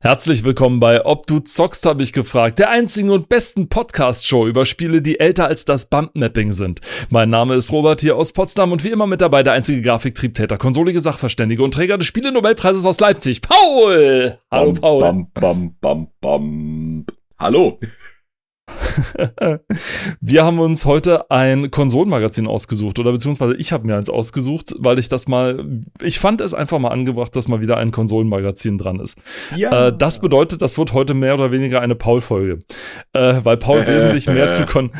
Herzlich willkommen bei Ob du zockst, habe ich gefragt, der einzigen und besten Podcast-Show über Spiele, die älter als das Bumpmapping sind. Mein Name ist Robert hier aus Potsdam und wie immer mit dabei der einzige Grafiktriebtäter, konsolige Sachverständige und Träger des Spiele-Nobelpreises aus Leipzig, Paul! Hallo Paul! Bam, bam, bam, bam. Hallo! Wir haben uns heute ein Konsolenmagazin ausgesucht oder beziehungsweise ich habe mir eins ausgesucht, weil ich das mal, ich fand es einfach mal angebracht, dass mal wieder ein Konsolenmagazin dran ist. Ja. Äh, das bedeutet, das wird heute mehr oder weniger eine Paul-Folge, äh, weil Paul wesentlich mehr zu Kon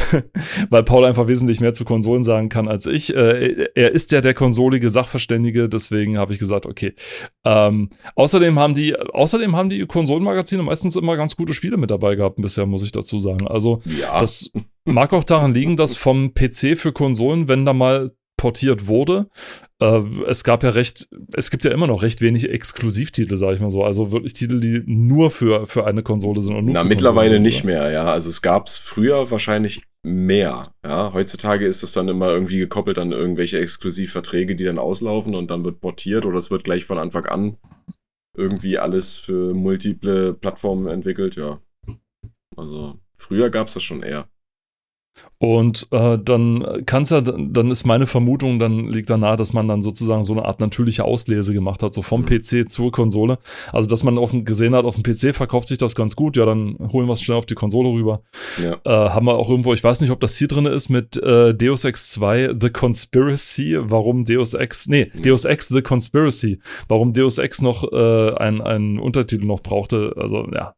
weil Paul einfach wesentlich mehr zu Konsolen sagen kann als ich. Äh, er ist ja der konsolige Sachverständige, deswegen habe ich gesagt, okay. Ähm, außerdem haben die, außerdem haben die Konsolenmagazine meistens immer ganz gute Spiele mit dabei gehabt bisher, muss ich dazu sagen. Also ja. das mag auch daran liegen, dass vom PC für Konsolen, wenn da mal portiert wurde. Äh, es gab ja recht, es gibt ja immer noch recht wenig Exklusivtitel, sage ich mal so. Also wirklich Titel, die nur für, für eine Konsole sind. Und nur Na, mittlerweile sind, nicht mehr, ja. Also es gab es früher wahrscheinlich mehr. Ja, heutzutage ist es dann immer irgendwie gekoppelt an irgendwelche Exklusivverträge, die dann auslaufen und dann wird portiert oder es wird gleich von Anfang an irgendwie alles für multiple Plattformen entwickelt, ja. Also Früher gab es das schon eher. Und äh, dann kann es ja, dann ist meine Vermutung, dann liegt da nahe, dass man dann sozusagen so eine Art natürliche Auslese gemacht hat, so vom mhm. PC zur Konsole. Also, dass man auf, gesehen hat, auf dem PC verkauft sich das ganz gut, ja, dann holen wir es schnell auf die Konsole rüber. Ja. Äh, haben wir auch irgendwo, ich weiß nicht, ob das hier drin ist mit äh, Deus Ex 2 The Conspiracy, warum Deus Ex, nee, mhm. Deus Ex The Conspiracy, warum Deus Ex noch äh, einen Untertitel noch brauchte. Also, ja.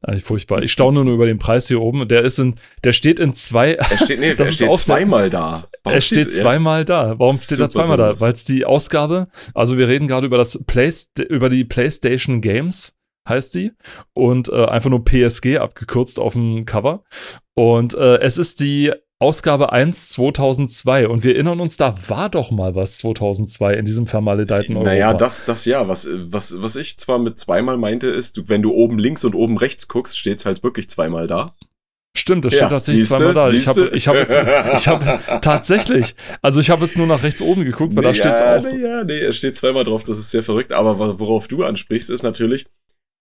Eigentlich furchtbar. Ich staune nur über den Preis hier oben. Der ist in, der steht in zwei. Er steht, nee, das steht zweimal da. Warum er steht, steht zweimal da. Warum steht er zweimal da? Weil es die Ausgabe, also wir reden gerade über das Play, über die PlayStation Games heißt die und äh, einfach nur PSG abgekürzt auf dem Cover. Und äh, es ist die Ausgabe 1 2002 und wir erinnern uns, da war doch mal was 2002 in diesem vermaledeiten Europa. Naja, das, das ja, was, was, was ich zwar mit zweimal meinte, ist, du, wenn du oben links und oben rechts guckst, steht's halt wirklich zweimal da. Stimmt, das steht ja, tatsächlich siehste, zweimal da. Ich habe ich hab jetzt, ich habe tatsächlich, also ich habe jetzt nur nach rechts oben geguckt, weil nee, da steht's ja, auch. Nee, ja, nee, es steht zweimal drauf, das ist sehr verrückt, aber worauf du ansprichst, ist natürlich,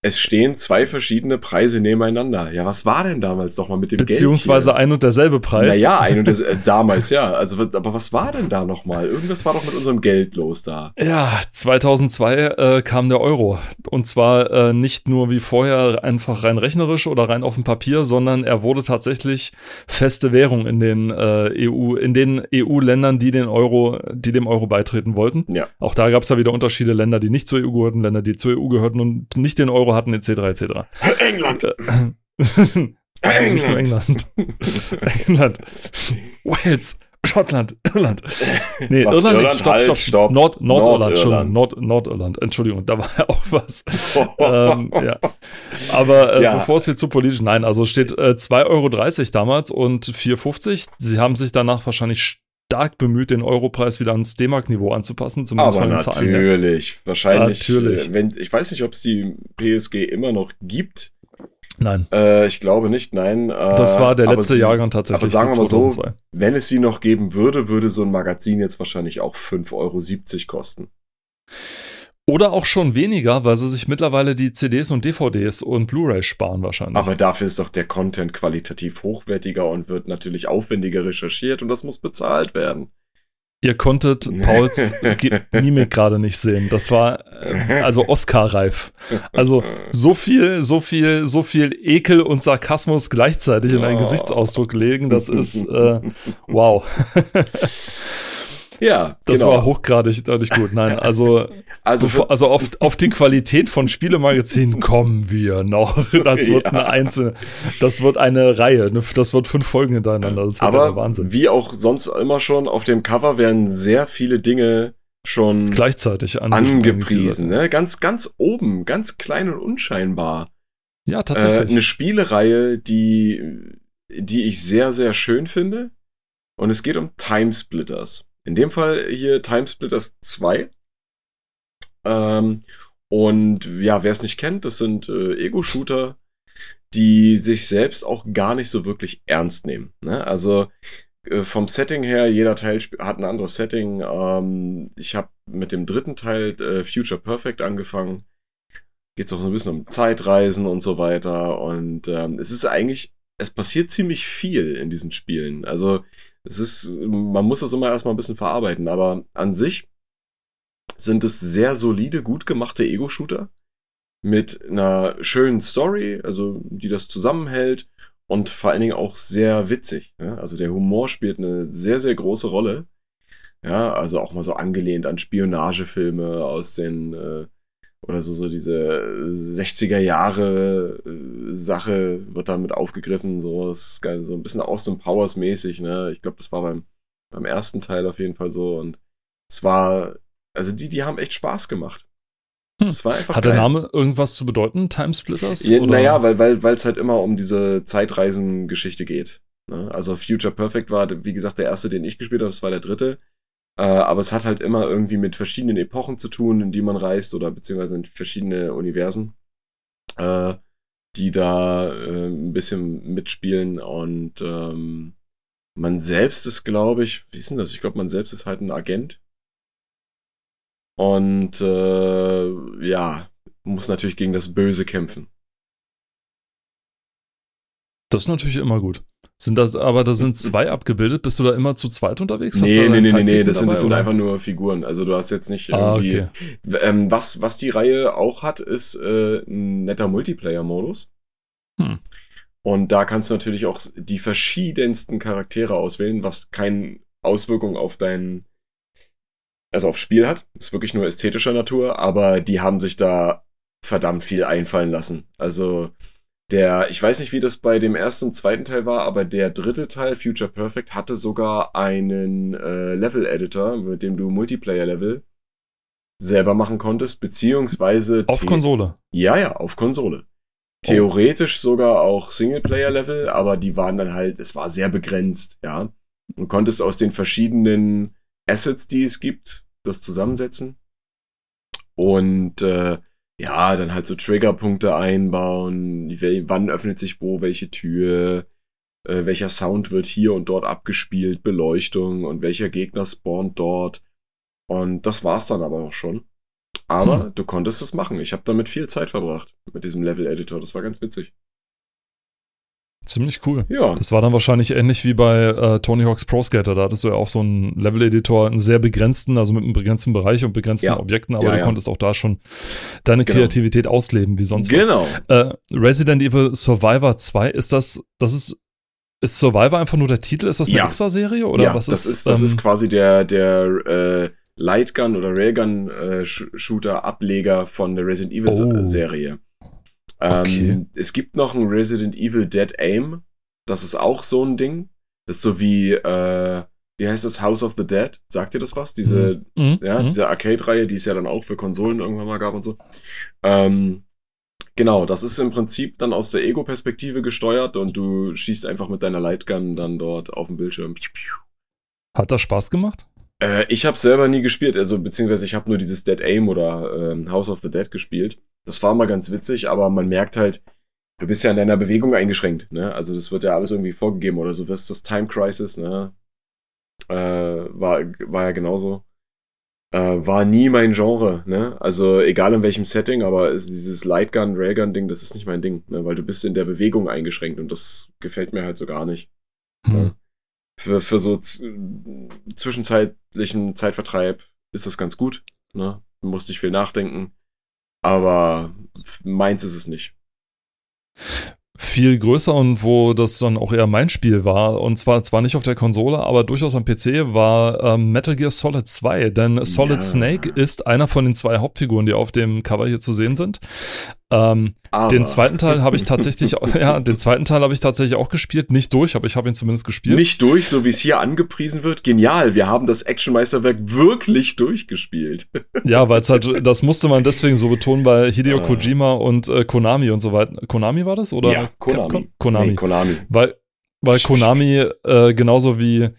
es stehen zwei verschiedene Preise nebeneinander. Ja, was war denn damals nochmal mit dem Beziehungsweise Geld? ein und derselbe Preis. Naja, ein und des, äh, damals, ja. Also, aber was war denn da nochmal? Irgendwas war doch mit unserem Geld los da. Ja, 2002 äh, kam der Euro. Und zwar äh, nicht nur wie vorher einfach rein rechnerisch oder rein auf dem Papier, sondern er wurde tatsächlich feste Währung in den äh, EU, in den EU-Ländern, die den Euro, die dem Euro beitreten wollten. Ja. Auch da gab es ja wieder Unterschiede, Länder, die nicht zur EU gehörten, Länder, die zur EU gehörten und nicht den Euro Euro hatten, etc. etc. England! England. Nicht nur England. England. Wales. Schottland, Irland. Nee, was, Irland, Irland stopp, stopp, stopp. Nord, Nordirland, Entschuldigung, Nord, Nordirland, Entschuldigung, da war ja auch was. ähm, ja. Aber äh, ja. bevor es hier zu politisch, nein, also steht äh, 2,30 Euro damals und 4,50. Sie haben sich danach wahrscheinlich stark bemüht, den Europreis wieder ans D-Mark-Niveau anzupassen, zumindest Aber von den natürlich, Zahlen wahrscheinlich. Natürlich. Äh, wenn, ich weiß nicht, ob es die PSG immer noch gibt. Nein. Äh, ich glaube nicht, nein. Äh, das war der letzte sie, Jahrgang tatsächlich. Aber sagen wir mal so, wenn es sie noch geben würde, würde so ein Magazin jetzt wahrscheinlich auch 5,70 Euro kosten. Oder auch schon weniger, weil sie sich mittlerweile die CDs und DVDs und Blu-ray sparen wahrscheinlich. Aber dafür ist doch der Content qualitativ hochwertiger und wird natürlich aufwendiger recherchiert und das muss bezahlt werden. Ihr konntet Pauls Mimik gerade nicht sehen. Das war äh, also Oscar-reif. Also so viel, so viel, so viel Ekel und Sarkasmus gleichzeitig in einen oh. Gesichtsausdruck legen, das ist äh, wow. Ja, das genau. war hochgradig deutlich gut. Nein, also, also, also auf, auf die Qualität von Spielemagazinen kommen wir noch. Das wird ja. eine einzelne, das wird eine Reihe, ne, das wird fünf Folgen hintereinander. Das wird Aber Wahnsinn. Wie auch sonst immer schon, auf dem Cover werden sehr viele Dinge schon gleichzeitig angepriesen. Ne? Ganz, ganz oben, ganz klein und unscheinbar. Ja, tatsächlich. Äh, eine Spielereihe, die, die ich sehr, sehr schön finde. Und es geht um Timesplitters. In dem Fall hier Timesplitters 2. Ähm, und ja, wer es nicht kennt, das sind äh, Ego-Shooter, die sich selbst auch gar nicht so wirklich ernst nehmen. Ne? Also äh, vom Setting her, jeder Teil hat ein anderes Setting. Ähm, ich habe mit dem dritten Teil äh, Future Perfect angefangen. geht es auch so ein bisschen um Zeitreisen und so weiter. Und ähm, es ist eigentlich, es passiert ziemlich viel in diesen Spielen. Also es ist, man muss das immer erstmal ein bisschen verarbeiten, aber an sich sind es sehr solide, gut gemachte Ego-Shooter mit einer schönen Story, also die das zusammenhält und vor allen Dingen auch sehr witzig. Ja? Also der Humor spielt eine sehr, sehr große Rolle. Ja, also auch mal so angelehnt an Spionagefilme aus den äh, oder so, so diese 60er Jahre äh, Sache wird damit aufgegriffen, so, ist so ein bisschen Austin Powers mäßig, ne? Ich glaube, das war beim, beim ersten Teil auf jeden Fall so und es war, also die, die haben echt Spaß gemacht. Hm. Es war einfach Hat geil. der Name irgendwas zu bedeuten, Timesplitters? Ja, naja, weil weil weil es halt immer um diese Zeitreisen-Geschichte geht. Ne? Also Future Perfect war, wie gesagt, der erste, den ich gespielt habe, das war der dritte. Äh, aber es hat halt immer irgendwie mit verschiedenen Epochen zu tun, in die man reist oder beziehungsweise in verschiedene Universen, äh, die da äh, ein bisschen mitspielen und ähm, man selbst ist, glaube ich, wie ist denn das? Ich glaube, man selbst ist halt ein Agent. Und äh, ja, muss natürlich gegen das Böse kämpfen. Das ist natürlich immer gut. Sind das, aber da sind zwei abgebildet. Bist du da immer zu zweit unterwegs? Nee, nee, nee, nee, nee, das sind, das sind einfach nur Figuren. Also du hast jetzt nicht ah, irgendwie. Ah, okay. ähm, was, was die Reihe auch hat, ist äh, ein netter Multiplayer-Modus. Hm. Und da kannst du natürlich auch die verschiedensten Charaktere auswählen, was keine Auswirkung auf dein, also aufs Spiel hat. Ist wirklich nur ästhetischer Natur, aber die haben sich da verdammt viel einfallen lassen. Also der, ich weiß nicht, wie das bei dem ersten und zweiten Teil war, aber der dritte Teil, Future Perfect, hatte sogar einen äh, Level-Editor, mit dem du Multiplayer-Level selber machen konntest, beziehungsweise. Auf Konsole. Ja, ja, auf Konsole. Theoretisch sogar auch Singleplayer-Level, aber die waren dann halt, es war sehr begrenzt, ja. Du konntest aus den verschiedenen Assets, die es gibt, das zusammensetzen. Und äh, ja, dann halt so Triggerpunkte einbauen, wann öffnet sich wo welche Tür, äh, welcher Sound wird hier und dort abgespielt, Beleuchtung und welcher Gegner spawnt dort. Und das war's dann aber auch schon. Aber hm. du konntest es machen. Ich habe damit viel Zeit verbracht mit diesem Level-Editor. Das war ganz witzig. Ziemlich cool. Ja. Das war dann wahrscheinlich ähnlich wie bei äh, Tony Hawk's Pro Skater. Da hattest du ja auch so einen Level-Editor, einen sehr begrenzten, also mit einem begrenzten Bereich und begrenzten ja. Objekten, aber ja, du ja. konntest auch da schon deine genau. Kreativität ausleben, wie sonst genau. was. Äh, Resident Evil Survivor 2, ist das, das ist, ist Survivor einfach nur der Titel? Ist das eine extra Serie? Oder ja, was das ist, das ähm, ist quasi der, der äh, Lightgun oder Railgun-Shooter-Ableger äh, von der Resident Evil-Serie. Oh. Okay. Ähm, es gibt noch ein Resident Evil Dead Aim. Das ist auch so ein Ding. Das ist so wie, äh, wie heißt das, House of the Dead? Sagt ihr das was? Diese, mhm. mhm. ja, mhm. diese Arcade-Reihe, die es ja dann auch für Konsolen irgendwann mal gab und so. Ähm, genau, das ist im Prinzip dann aus der Ego-Perspektive gesteuert und du schießt einfach mit deiner Lightgun dann dort auf dem Bildschirm. Hat das Spaß gemacht? Äh, ich habe selber nie gespielt, also beziehungsweise ich habe nur dieses Dead Aim oder äh, House of the Dead gespielt. Das war mal ganz witzig, aber man merkt halt, du bist ja in deiner Bewegung eingeschränkt, ne? Also das wird ja alles irgendwie vorgegeben oder so wirst das Time Crisis, ne? Äh, war, war ja genauso. Äh, war nie mein Genre, ne? Also egal in welchem Setting, aber ist dieses Lightgun, Railgun-Ding, das ist nicht mein Ding, ne? Weil du bist in der Bewegung eingeschränkt und das gefällt mir halt so gar nicht. Hm. Ne? Für, für so zwischenzeitlichen Zeitvertreib ist das ganz gut, ne? Du musst nicht viel nachdenken. Aber meins ist es nicht. Viel größer und wo das dann auch eher mein Spiel war, und zwar zwar nicht auf der Konsole, aber durchaus am PC, war ähm, Metal Gear Solid 2. Denn Solid ja. Snake ist einer von den zwei Hauptfiguren, die auf dem Cover hier zu sehen sind. Ähm, den zweiten Teil habe ich tatsächlich, ja, den zweiten Teil habe ich tatsächlich auch gespielt, nicht durch, aber ich habe ihn zumindest gespielt. Nicht durch, so wie es hier angepriesen wird. Genial, wir haben das Actionmeisterwerk wirklich durchgespielt. Ja, weil es halt, das musste man deswegen so betonen, weil Hideo ah. Kojima und äh, Konami und so weiter. Konami war das oder? Ja, Konami. Konami. Nee, Konami. Weil weil Konami äh, genauso wie,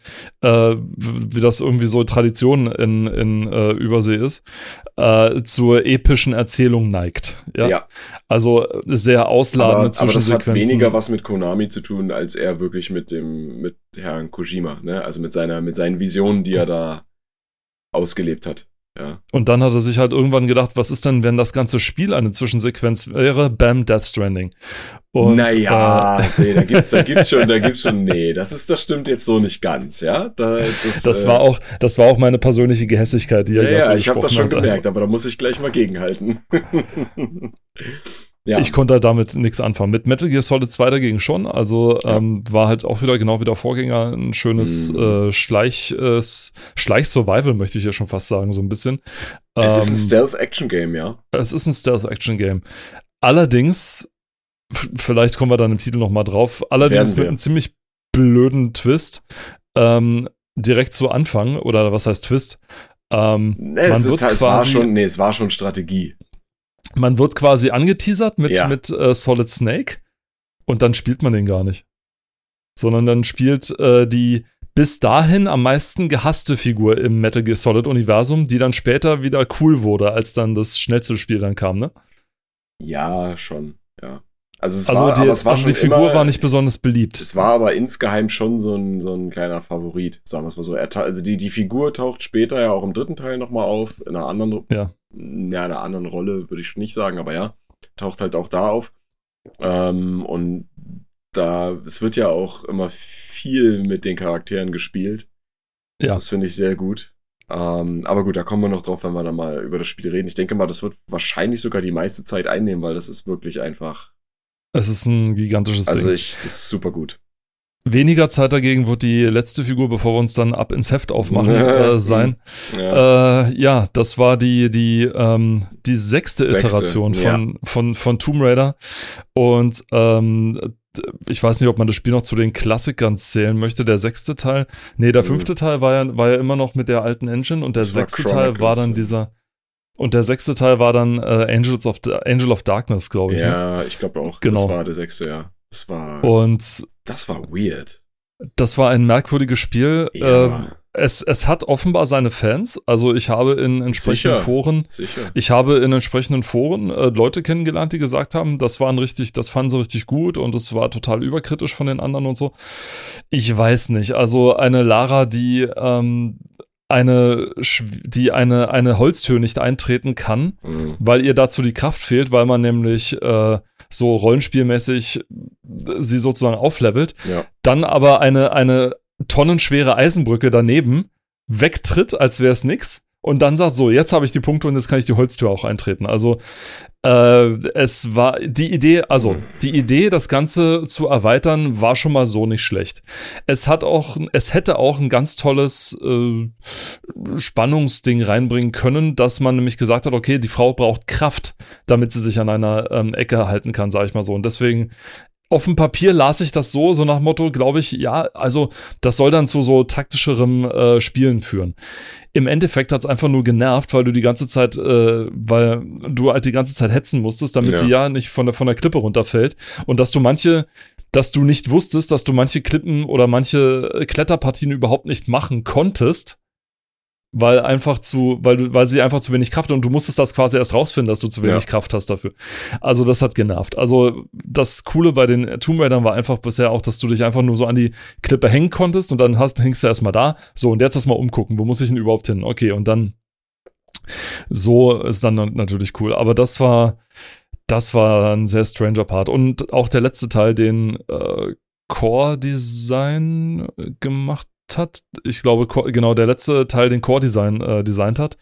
äh, wie das irgendwie so Tradition in, in äh, Übersee ist, äh, zur epischen Erzählung neigt. Ja. ja. Also sehr ausladende aber, Zwischensequenzen. Aber das hat weniger was mit Konami zu tun, als er wirklich mit dem, mit Herrn Kojima, ne? Also mit seiner, mit seinen Visionen, die er da ausgelebt hat. Ja. Und dann hat er sich halt irgendwann gedacht, was ist denn, wenn das ganze Spiel eine Zwischensequenz wäre? Bam, Death Stranding. Und, naja, äh, nee, da gibt's, da gibt's schon, da gibt's schon, nee, das ist, das stimmt jetzt so nicht ganz, ja. Da, das, das äh, war auch, das war auch meine persönliche Gehässigkeit, die ja, Ja, ich habe das schon hat, gemerkt, also. aber da muss ich gleich mal gegenhalten. Ja. Ich konnte halt damit nichts anfangen. Mit Metal Gear Solid 2 dagegen schon. Also ja. ähm, war halt auch wieder genau wie der Vorgänger ein schönes mhm. äh, Schleich, äh, Schleich-Survival, möchte ich ja schon fast sagen, so ein bisschen. Es ähm, ist ein ähm, Stealth-Action-Game, ja. Es ist ein Stealth-Action-Game. Allerdings, vielleicht kommen wir dann im Titel nochmal drauf, allerdings mit einem ziemlich blöden Twist. Ähm, direkt zu Anfang, oder was heißt Twist? Ähm, nee, es, ist, es war schon, nee, es war schon Strategie man wird quasi angeteasert mit, ja. mit äh, Solid Snake und dann spielt man den gar nicht. Sondern dann spielt äh, die bis dahin am meisten gehasste Figur im Metal Gear Solid Universum, die dann später wieder cool wurde, als dann das schnellste Spiel dann kam, ne? Ja, schon. Also, es also war, die, es war also die Figur immer, war nicht besonders beliebt. Es war aber insgeheim schon so ein, so ein kleiner Favorit, sagen wir es mal so. Er, also die, die Figur taucht später ja auch im dritten Teil nochmal auf, in einer anderen, ja. ja, einer anderen Rolle, würde ich nicht sagen, aber ja, taucht halt auch da auf. Ähm, und da, es wird ja auch immer viel mit den Charakteren gespielt. Ja. Das finde ich sehr gut. Ähm, aber gut, da kommen wir noch drauf, wenn wir dann mal über das Spiel reden. Ich denke mal, das wird wahrscheinlich sogar die meiste Zeit einnehmen, weil das ist wirklich einfach es ist ein gigantisches also Ding. Also ich, das ist super gut. Weniger Zeit dagegen wird die letzte Figur, bevor wir uns dann ab ins Heft aufmachen, äh, sein. Ja. Äh, ja. das war die, die, ähm, die sechste, sechste Iteration von, ja. von, von Tomb Raider. Und ähm, ich weiß nicht, ob man das Spiel noch zu den Klassikern zählen möchte. Der sechste Teil, nee, der mhm. fünfte Teil war ja, war ja immer noch mit der alten Engine und der das sechste Teil war dann dieser, und der sechste Teil war dann äh, Angels of Angel of Darkness, glaube ich. Ne? Ja, ne? ich glaube auch. Genau. Das war der sechste, ja. Das war. Und das war weird. Das war ein merkwürdiges Spiel. Ja. Äh, es, es hat offenbar seine Fans. Also ich habe in entsprechenden Sicher. Foren, Sicher. ich habe in entsprechenden Foren äh, Leute kennengelernt, die gesagt haben, das waren richtig, das fanden sie richtig gut und es war total überkritisch von den anderen und so. Ich weiß nicht. Also eine Lara, die ähm, eine, die eine, eine Holztür nicht eintreten kann, mhm. weil ihr dazu die Kraft fehlt, weil man nämlich äh, so rollenspielmäßig sie sozusagen auflevelt, ja. dann aber eine, eine tonnenschwere Eisenbrücke daneben wegtritt, als wäre es nix und dann sagt so, jetzt habe ich die Punkte und jetzt kann ich die Holztür auch eintreten. Also äh, es war die Idee, also die Idee, das Ganze zu erweitern, war schon mal so nicht schlecht. Es hat auch, es hätte auch ein ganz tolles äh, Spannungsding reinbringen können, dass man nämlich gesagt hat, okay, die Frau braucht Kraft, damit sie sich an einer ähm, Ecke halten kann, sage ich mal so. Und deswegen auf dem Papier las ich das so, so nach Motto, glaube ich, ja, also das soll dann zu so taktischerem äh, Spielen führen. Im Endeffekt hat es einfach nur genervt, weil du die ganze Zeit, äh, weil du halt die ganze Zeit hetzen musstest, damit ja. sie ja nicht von der, von der Klippe runterfällt. Und dass du manche, dass du nicht wusstest, dass du manche Klippen oder manche Kletterpartien überhaupt nicht machen konntest, weil einfach zu, weil du, weil sie einfach zu wenig Kraft und du musstest das quasi erst rausfinden, dass du zu wenig ja. Kraft hast dafür. Also das hat genervt. Also das Coole bei den Tomb Raidern war einfach bisher auch, dass du dich einfach nur so an die Klippe hängen konntest und dann hast, hängst du erstmal da. So und jetzt erstmal umgucken, wo muss ich denn überhaupt hin? Okay und dann so ist dann natürlich cool. Aber das war, das war ein sehr stranger Part und auch der letzte Teil, den äh, Core Design gemacht hat. Ich glaube, genau der letzte Teil den Core Design äh, designt hat.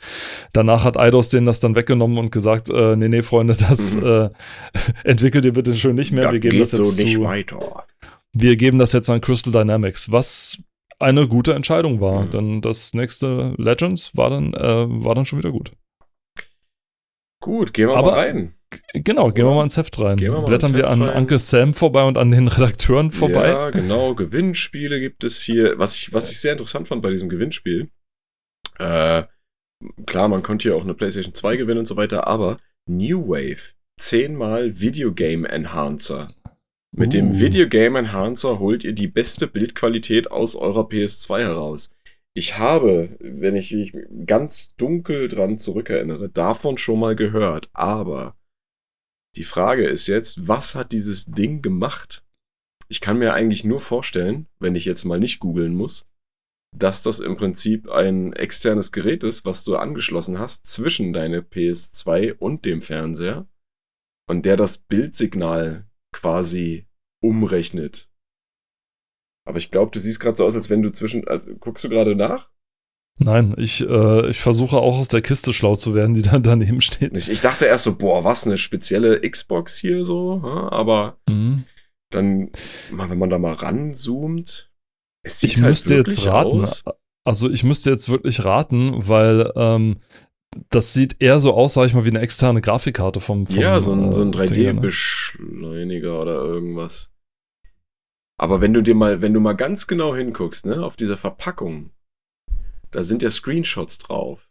Danach hat Eidos denen das dann weggenommen und gesagt, äh, nee, nee, Freunde, das mhm. äh, entwickelt ihr bitte schön nicht mehr. Das wir geben das jetzt so nicht zu, weiter. Wir geben das jetzt an Crystal Dynamics, was eine gute Entscheidung war. Mhm. Denn das nächste Legends war dann, äh, war dann schon wieder gut. Gut, gehen wir Aber, mal rein. Genau, gehen wir mal ins Heft rein. Wir Blättern wir an rein. Uncle Sam vorbei und an den Redakteuren vorbei. Ja, genau. Gewinnspiele gibt es hier. Was ich, was ich sehr interessant fand bei diesem Gewinnspiel, äh, klar, man konnte hier auch eine PlayStation 2 gewinnen und so weiter, aber New Wave, zehnmal Videogame Enhancer. Mit uh. dem Videogame Enhancer holt ihr die beste Bildqualität aus eurer PS2 heraus. Ich habe, wenn ich mich ganz dunkel dran zurückerinnere, davon schon mal gehört, aber die Frage ist jetzt, was hat dieses Ding gemacht? Ich kann mir eigentlich nur vorstellen, wenn ich jetzt mal nicht googeln muss, dass das im Prinzip ein externes Gerät ist, was du angeschlossen hast zwischen deine PS2 und dem Fernseher und der das Bildsignal quasi umrechnet. Aber ich glaube, du siehst gerade so aus, als wenn du zwischen, also guckst du gerade nach? Nein, ich, äh, ich versuche auch aus der Kiste schlau zu werden, die da daneben steht. Ich, ich dachte erst so, boah, was, eine spezielle Xbox hier so, aber mhm. dann, wenn man da mal ranzoomt, es sieht ich halt müsste jetzt raten. Aus. Also ich müsste jetzt wirklich raten, weil ähm, das sieht eher so aus, sag ich mal, wie eine externe Grafikkarte vom, vom Ja, so ein, so ein 3D-Beschleuniger ne? oder irgendwas. Aber wenn du dir mal, wenn du mal ganz genau hinguckst, ne, auf dieser Verpackung, da sind ja Screenshots drauf.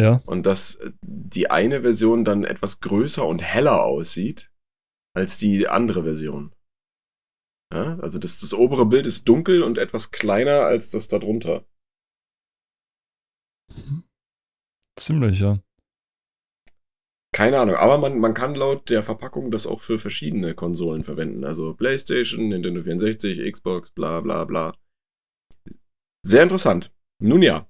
Ja. Und dass die eine Version dann etwas größer und heller aussieht als die andere Version. Ja, also das, das obere Bild ist dunkel und etwas kleiner als das darunter. Ziemlich, ja. Keine Ahnung, aber man, man kann laut der Verpackung das auch für verschiedene Konsolen verwenden. Also PlayStation, Nintendo 64, Xbox, bla bla bla. Sehr interessant. Nun ja.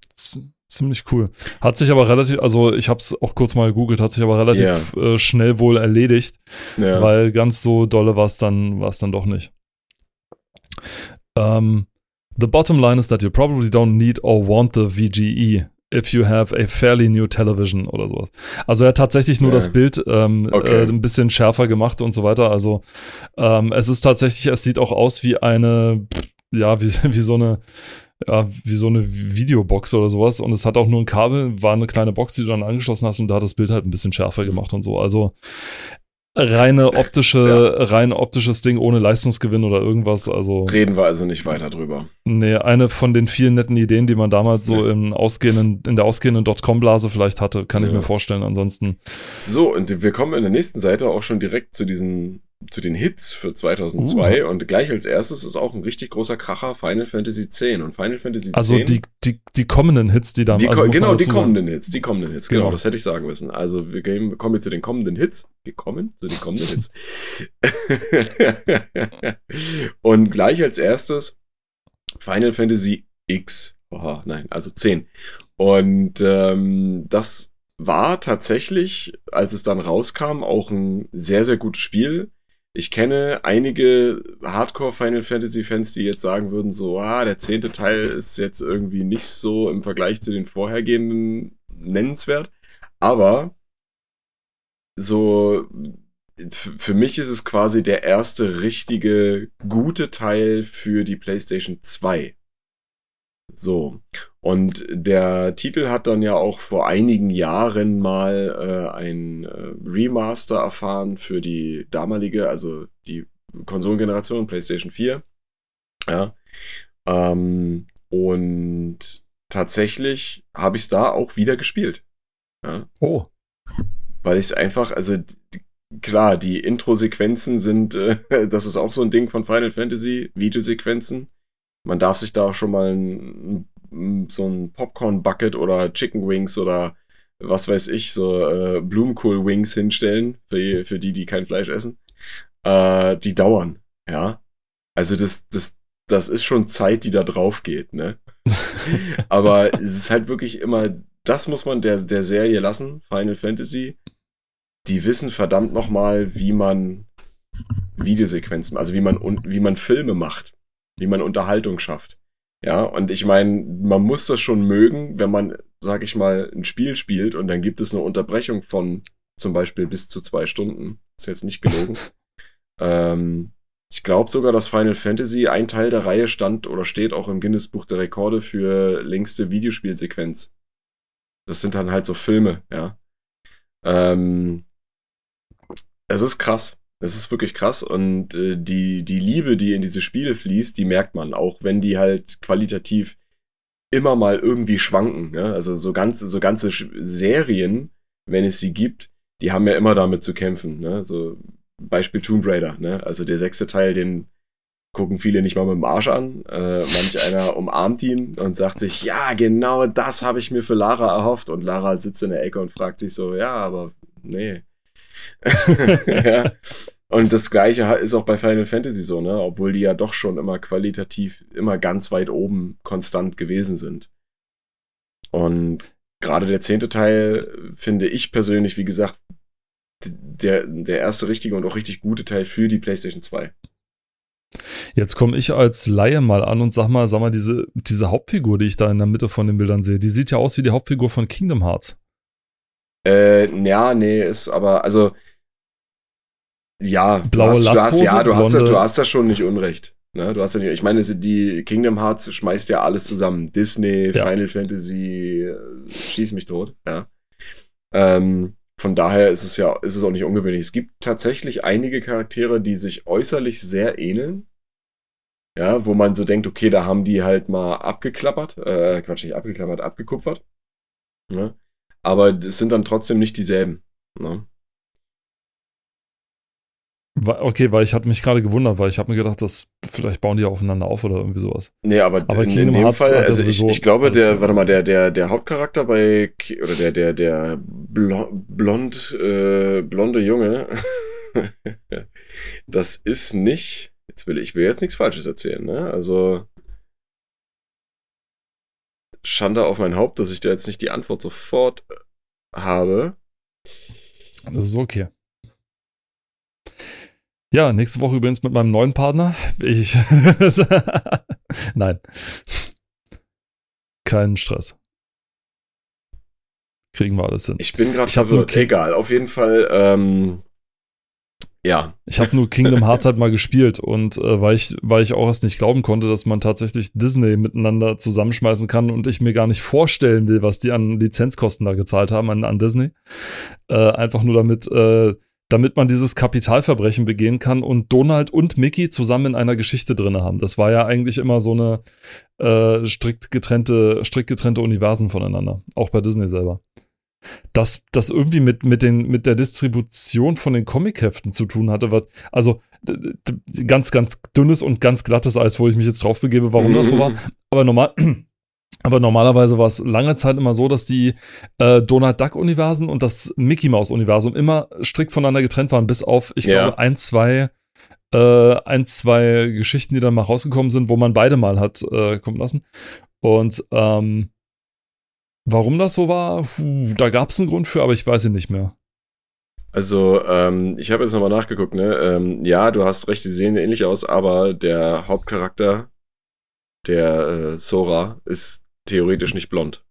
Ziemlich cool. Hat sich aber relativ, also ich habe es auch kurz mal gegoogelt, hat sich aber relativ yeah. äh, schnell wohl erledigt, ja. weil ganz so dolle war es dann, war's dann doch nicht. Um, the bottom line is that you probably don't need or want the VGE if you have a fairly new television oder sowas. Also er hat tatsächlich nur yeah. das Bild ähm, okay. äh, ein bisschen schärfer gemacht und so weiter. Also ähm, es ist tatsächlich, es sieht auch aus wie eine, ja, wie, wie so eine, ja, wie so eine Videobox oder sowas. Und es hat auch nur ein Kabel, war eine kleine Box, die du dann angeschlossen hast und da hat das Bild halt ein bisschen schärfer mhm. gemacht und so. Also reine optische, ja. rein optisches Ding ohne Leistungsgewinn oder irgendwas. Also reden wir also nicht weiter drüber. Nee, eine von den vielen netten Ideen, die man damals so im ausgehenden, in der ausgehenden Dotcom-Blase vielleicht hatte, kann ja. ich mir vorstellen. Ansonsten. So, und wir kommen in der nächsten Seite auch schon direkt zu diesen zu den Hits für 2002 uh. und gleich als erstes ist auch ein richtig großer Kracher Final Fantasy X und Final Fantasy X. Also die, die, die kommenden Hits, die da die, also Genau, die kommenden Hits, die kommenden Hits, genau. genau, das hätte ich sagen müssen. Also wir gehen, kommen jetzt zu den kommenden Hits. Wir kommen zu den kommenden Hits. und gleich als erstes Final Fantasy X. Oha, nein, also 10. Und ähm, das war tatsächlich, als es dann rauskam, auch ein sehr, sehr gutes Spiel. Ich kenne einige Hardcore Final Fantasy Fans, die jetzt sagen würden, so, ah, der zehnte Teil ist jetzt irgendwie nicht so im Vergleich zu den vorhergehenden nennenswert. Aber so, für mich ist es quasi der erste richtige gute Teil für die PlayStation 2. So. Und der Titel hat dann ja auch vor einigen Jahren mal äh, ein äh, Remaster erfahren für die damalige, also die Konsolengeneration PlayStation 4. Ja. Ähm, und tatsächlich habe ich es da auch wieder gespielt. Ja. Oh. Weil ich es einfach, also klar, die Intro-Sequenzen sind, äh, das ist auch so ein Ding von Final Fantasy, Videosequenzen man darf sich da auch schon mal ein, so ein Popcorn-Bucket oder Chicken Wings oder was weiß ich, so äh, Blumenkohl-Wings hinstellen, für, für die, die kein Fleisch essen. Äh, die dauern, ja. Also das, das, das ist schon Zeit, die da drauf geht, ne? Aber es ist halt wirklich immer, das muss man der, der Serie lassen, Final Fantasy. Die wissen verdammt nochmal, wie man Videosequenzen, also wie man, wie man Filme macht wie man Unterhaltung schafft. Ja, und ich meine, man muss das schon mögen, wenn man, sag ich mal, ein Spiel spielt und dann gibt es eine Unterbrechung von zum Beispiel bis zu zwei Stunden. Ist jetzt nicht gelogen. ähm, ich glaube sogar, dass Final Fantasy ein Teil der Reihe stand oder steht auch im Guinness Buch der Rekorde für längste Videospielsequenz. Das sind dann halt so Filme, ja. Ähm, es ist krass. Das ist wirklich krass und äh, die, die Liebe, die in diese Spiele fließt, die merkt man, auch wenn die halt qualitativ immer mal irgendwie schwanken. Ne? Also so ganze, so ganze Serien, wenn es sie gibt, die haben ja immer damit zu kämpfen. Ne? So Beispiel Tomb Raider. Ne? Also der sechste Teil, den gucken viele nicht mal mit dem Arsch an. Äh, manch einer umarmt ihn und sagt sich, ja, genau das habe ich mir für Lara erhofft. Und Lara sitzt in der Ecke und fragt sich so, ja, aber nee. ja. Und das gleiche ist auch bei Final Fantasy so, ne? Obwohl die ja doch schon immer qualitativ immer ganz weit oben konstant gewesen sind. Und gerade der zehnte Teil finde ich persönlich, wie gesagt, der, der erste richtige und auch richtig gute Teil für die PlayStation 2. Jetzt komme ich als Laie mal an und sag mal, sag mal, diese, diese Hauptfigur, die ich da in der Mitte von den Bildern sehe, die sieht ja aus wie die Hauptfigur von Kingdom Hearts. Äh, ja, nee, ist aber, also, ja, Blaue du hast, du hast, ja, du hast, du hast da schon nicht unrecht. Ne? Du hast ja nicht, ich meine, die Kingdom Hearts schmeißt ja alles zusammen. Disney, Ja. Final Fantasy, äh, schieß mich tot, ja. Ähm, von daher ist es ja, ist es auch nicht ungewöhnlich. Es gibt tatsächlich einige Charaktere, die sich äußerlich sehr ähneln. Ja, wo man so denkt, okay, da haben die halt mal abgeklappert, äh, Quatsch, nicht abgeklappert, abgekupfert. Ne? Aber es sind dann trotzdem nicht dieselben. Ne? Okay, weil ich hatte mich gerade gewundert, weil ich habe mir gedacht, dass vielleicht bauen die aufeinander auf oder irgendwie sowas. Nee, aber, Aber in, in dem Hearts Fall, also ich, ich glaube, der, warte mal, der, der, der Hauptcharakter bei, oder der, der, der blo blond, äh, blonde Junge, das ist nicht, jetzt will ich, ich will jetzt nichts Falsches erzählen, ne? Also, Schande auf mein Haupt, dass ich da jetzt nicht die Antwort sofort habe. Das ist okay. Ja, nächste Woche übrigens mit meinem neuen Partner. Ich. Nein. Keinen Stress. Kriegen wir alles hin. Ich bin gerade nur verwirrt. Egal, auf jeden Fall, ähm, ja. Ich habe nur Kingdom Hearts halt mal gespielt und äh, weil, ich, weil ich auch erst nicht glauben konnte, dass man tatsächlich Disney miteinander zusammenschmeißen kann und ich mir gar nicht vorstellen will, was die an Lizenzkosten da gezahlt haben an, an Disney. Äh, einfach nur damit, äh, damit man dieses Kapitalverbrechen begehen kann und Donald und Mickey zusammen in einer Geschichte drin haben. Das war ja eigentlich immer so eine äh, strikt getrennte, strikt getrennte Universen voneinander, auch bei Disney selber dass das irgendwie mit, mit, den, mit der Distribution von den Comicheften zu tun hatte. Was, also ganz, ganz dünnes und ganz glattes Eis, wo ich mich jetzt drauf begebe, warum das so war. Aber normal. Aber normalerweise war es lange Zeit immer so, dass die äh, Donald Duck-Universen und das Mickey Mouse-Universum immer strikt voneinander getrennt waren, bis auf, ich Ja. glaube, ein, zwei, äh, ein, zwei Geschichten, die dann mal rausgekommen sind, wo man beide mal hat äh, kommen lassen. Und ähm, warum das so war, puh, da gab es einen Grund für, aber ich weiß ihn nicht mehr. Also, ähm, ich habe jetzt nochmal nachgeguckt, ne? Ähm, ja, du hast recht, sie sehen ähnlich aus, aber der Hauptcharakter, der äh, Sora, ist theoretisch nicht blond.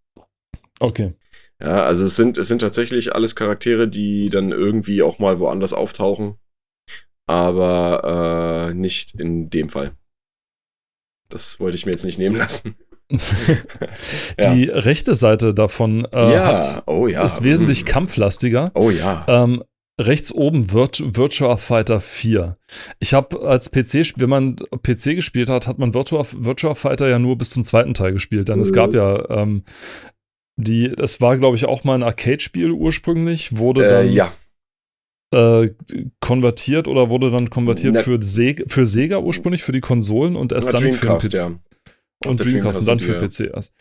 Okay. Ja, also es sind, es sind tatsächlich alles Charaktere, die dann irgendwie auch mal woanders auftauchen, aber äh, nicht in dem Fall. Das wollte ich mir jetzt nicht nehmen lassen. Ja. Die rechte Seite davon äh, ja, hat, oh ja. ist wesentlich hm. kampflastiger. Oh ja. Ähm, rechts oben Virt Virtua Fighter 4. Ich habe als PC, wenn man PC gespielt hat, hat man Virtua, Virtua Fighter ja nur bis zum zweiten Teil gespielt. Denn es Mhm. gab ja ähm, die, es war, glaube ich, auch mal ein Arcade-Spiel ursprünglich, wurde Äh, dann ja. äh, konvertiert oder wurde dann konvertiert Na- für, Sega, für Sega ursprünglich, für die Konsolen und erst Na, dann für den Dreamcast, PC. ja. Und der Dreamcast und dann für die, PC erst.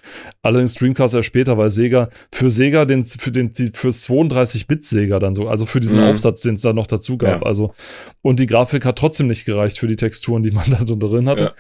Allerdings Dreamcast erst später, weil Sega, für Sega, den, für den, die, für 32-Bit Sega dann so, also für diesen Mhm. Aufsatz, den es da noch dazu gab. Ja. Also, und die Grafik hat trotzdem nicht gereicht für die Texturen, die man da drin hatte.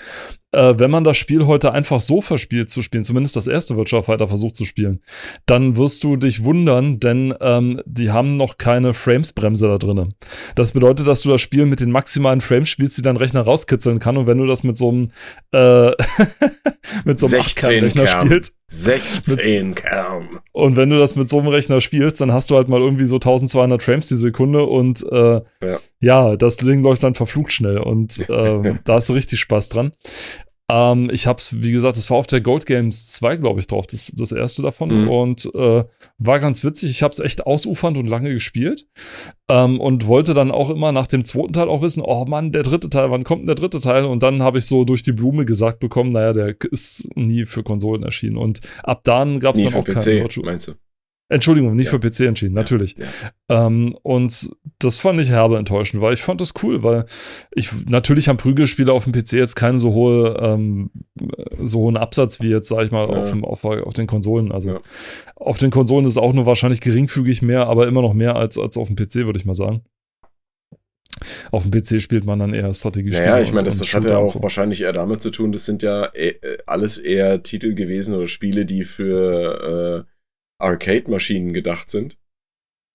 Äh, wenn man das Spiel heute einfach so verspielt zu spielen, zumindest das erste Virtua Fighter versucht zu spielen, dann wirst du dich wundern, denn ähm, die haben noch keine Frames-Bremse da drin. Das bedeutet, dass du das Spiel mit den maximalen Frames spielst, die dein Rechner rauskitzeln kann. Und wenn du das mit so einem äh, mit so einem 16 8K-Rechner Kern. spielst 16 Kern. und wenn du das mit so einem Rechner spielst, dann hast du halt mal irgendwie so 1200 Frames die Sekunde und äh, Ja. ja. das Ding läuft dann verflucht schnell und ähm, da hast du richtig Spaß dran. Ähm, ich hab's, wie gesagt, es war auf der Gold Games 2, glaube ich, drauf, das, das erste davon Mhm. und äh, war ganz witzig. Ich hab's echt ausufernd und lange gespielt ähm, und wollte dann auch immer nach dem zweiten Teil auch wissen, oh Mann, der dritte Teil, wann kommt denn der dritte Teil? Und dann habe ich so durch die Blume gesagt bekommen, naja, der ist nie für Konsolen erschienen und ab dann gab's Nie dann auch keinen PC, Virtu- meinst du? Entschuldigung, nicht Ja. für PC entschieden, natürlich. Ja. Ähm, und das fand ich herbe enttäuschend, weil ich fand das cool, weil ich natürlich haben Prügelspiele auf dem PC jetzt keinen so hohe, ähm, so hohen Absatz wie jetzt, sag ich mal, Ja. auf, dem, auf, auf den Konsolen. Also Ja. auf den Konsolen ist es auch nur wahrscheinlich geringfügig mehr, aber immer noch mehr als, als auf dem PC, würde ich mal sagen. Auf dem PC spielt man dann eher Strategiespiele. Naja, ich meine, das, das hat ja auch so. wahrscheinlich eher damit zu tun, das sind ja äh, alles eher Titel gewesen oder Spiele, die für äh, Arcade-Maschinen gedacht sind.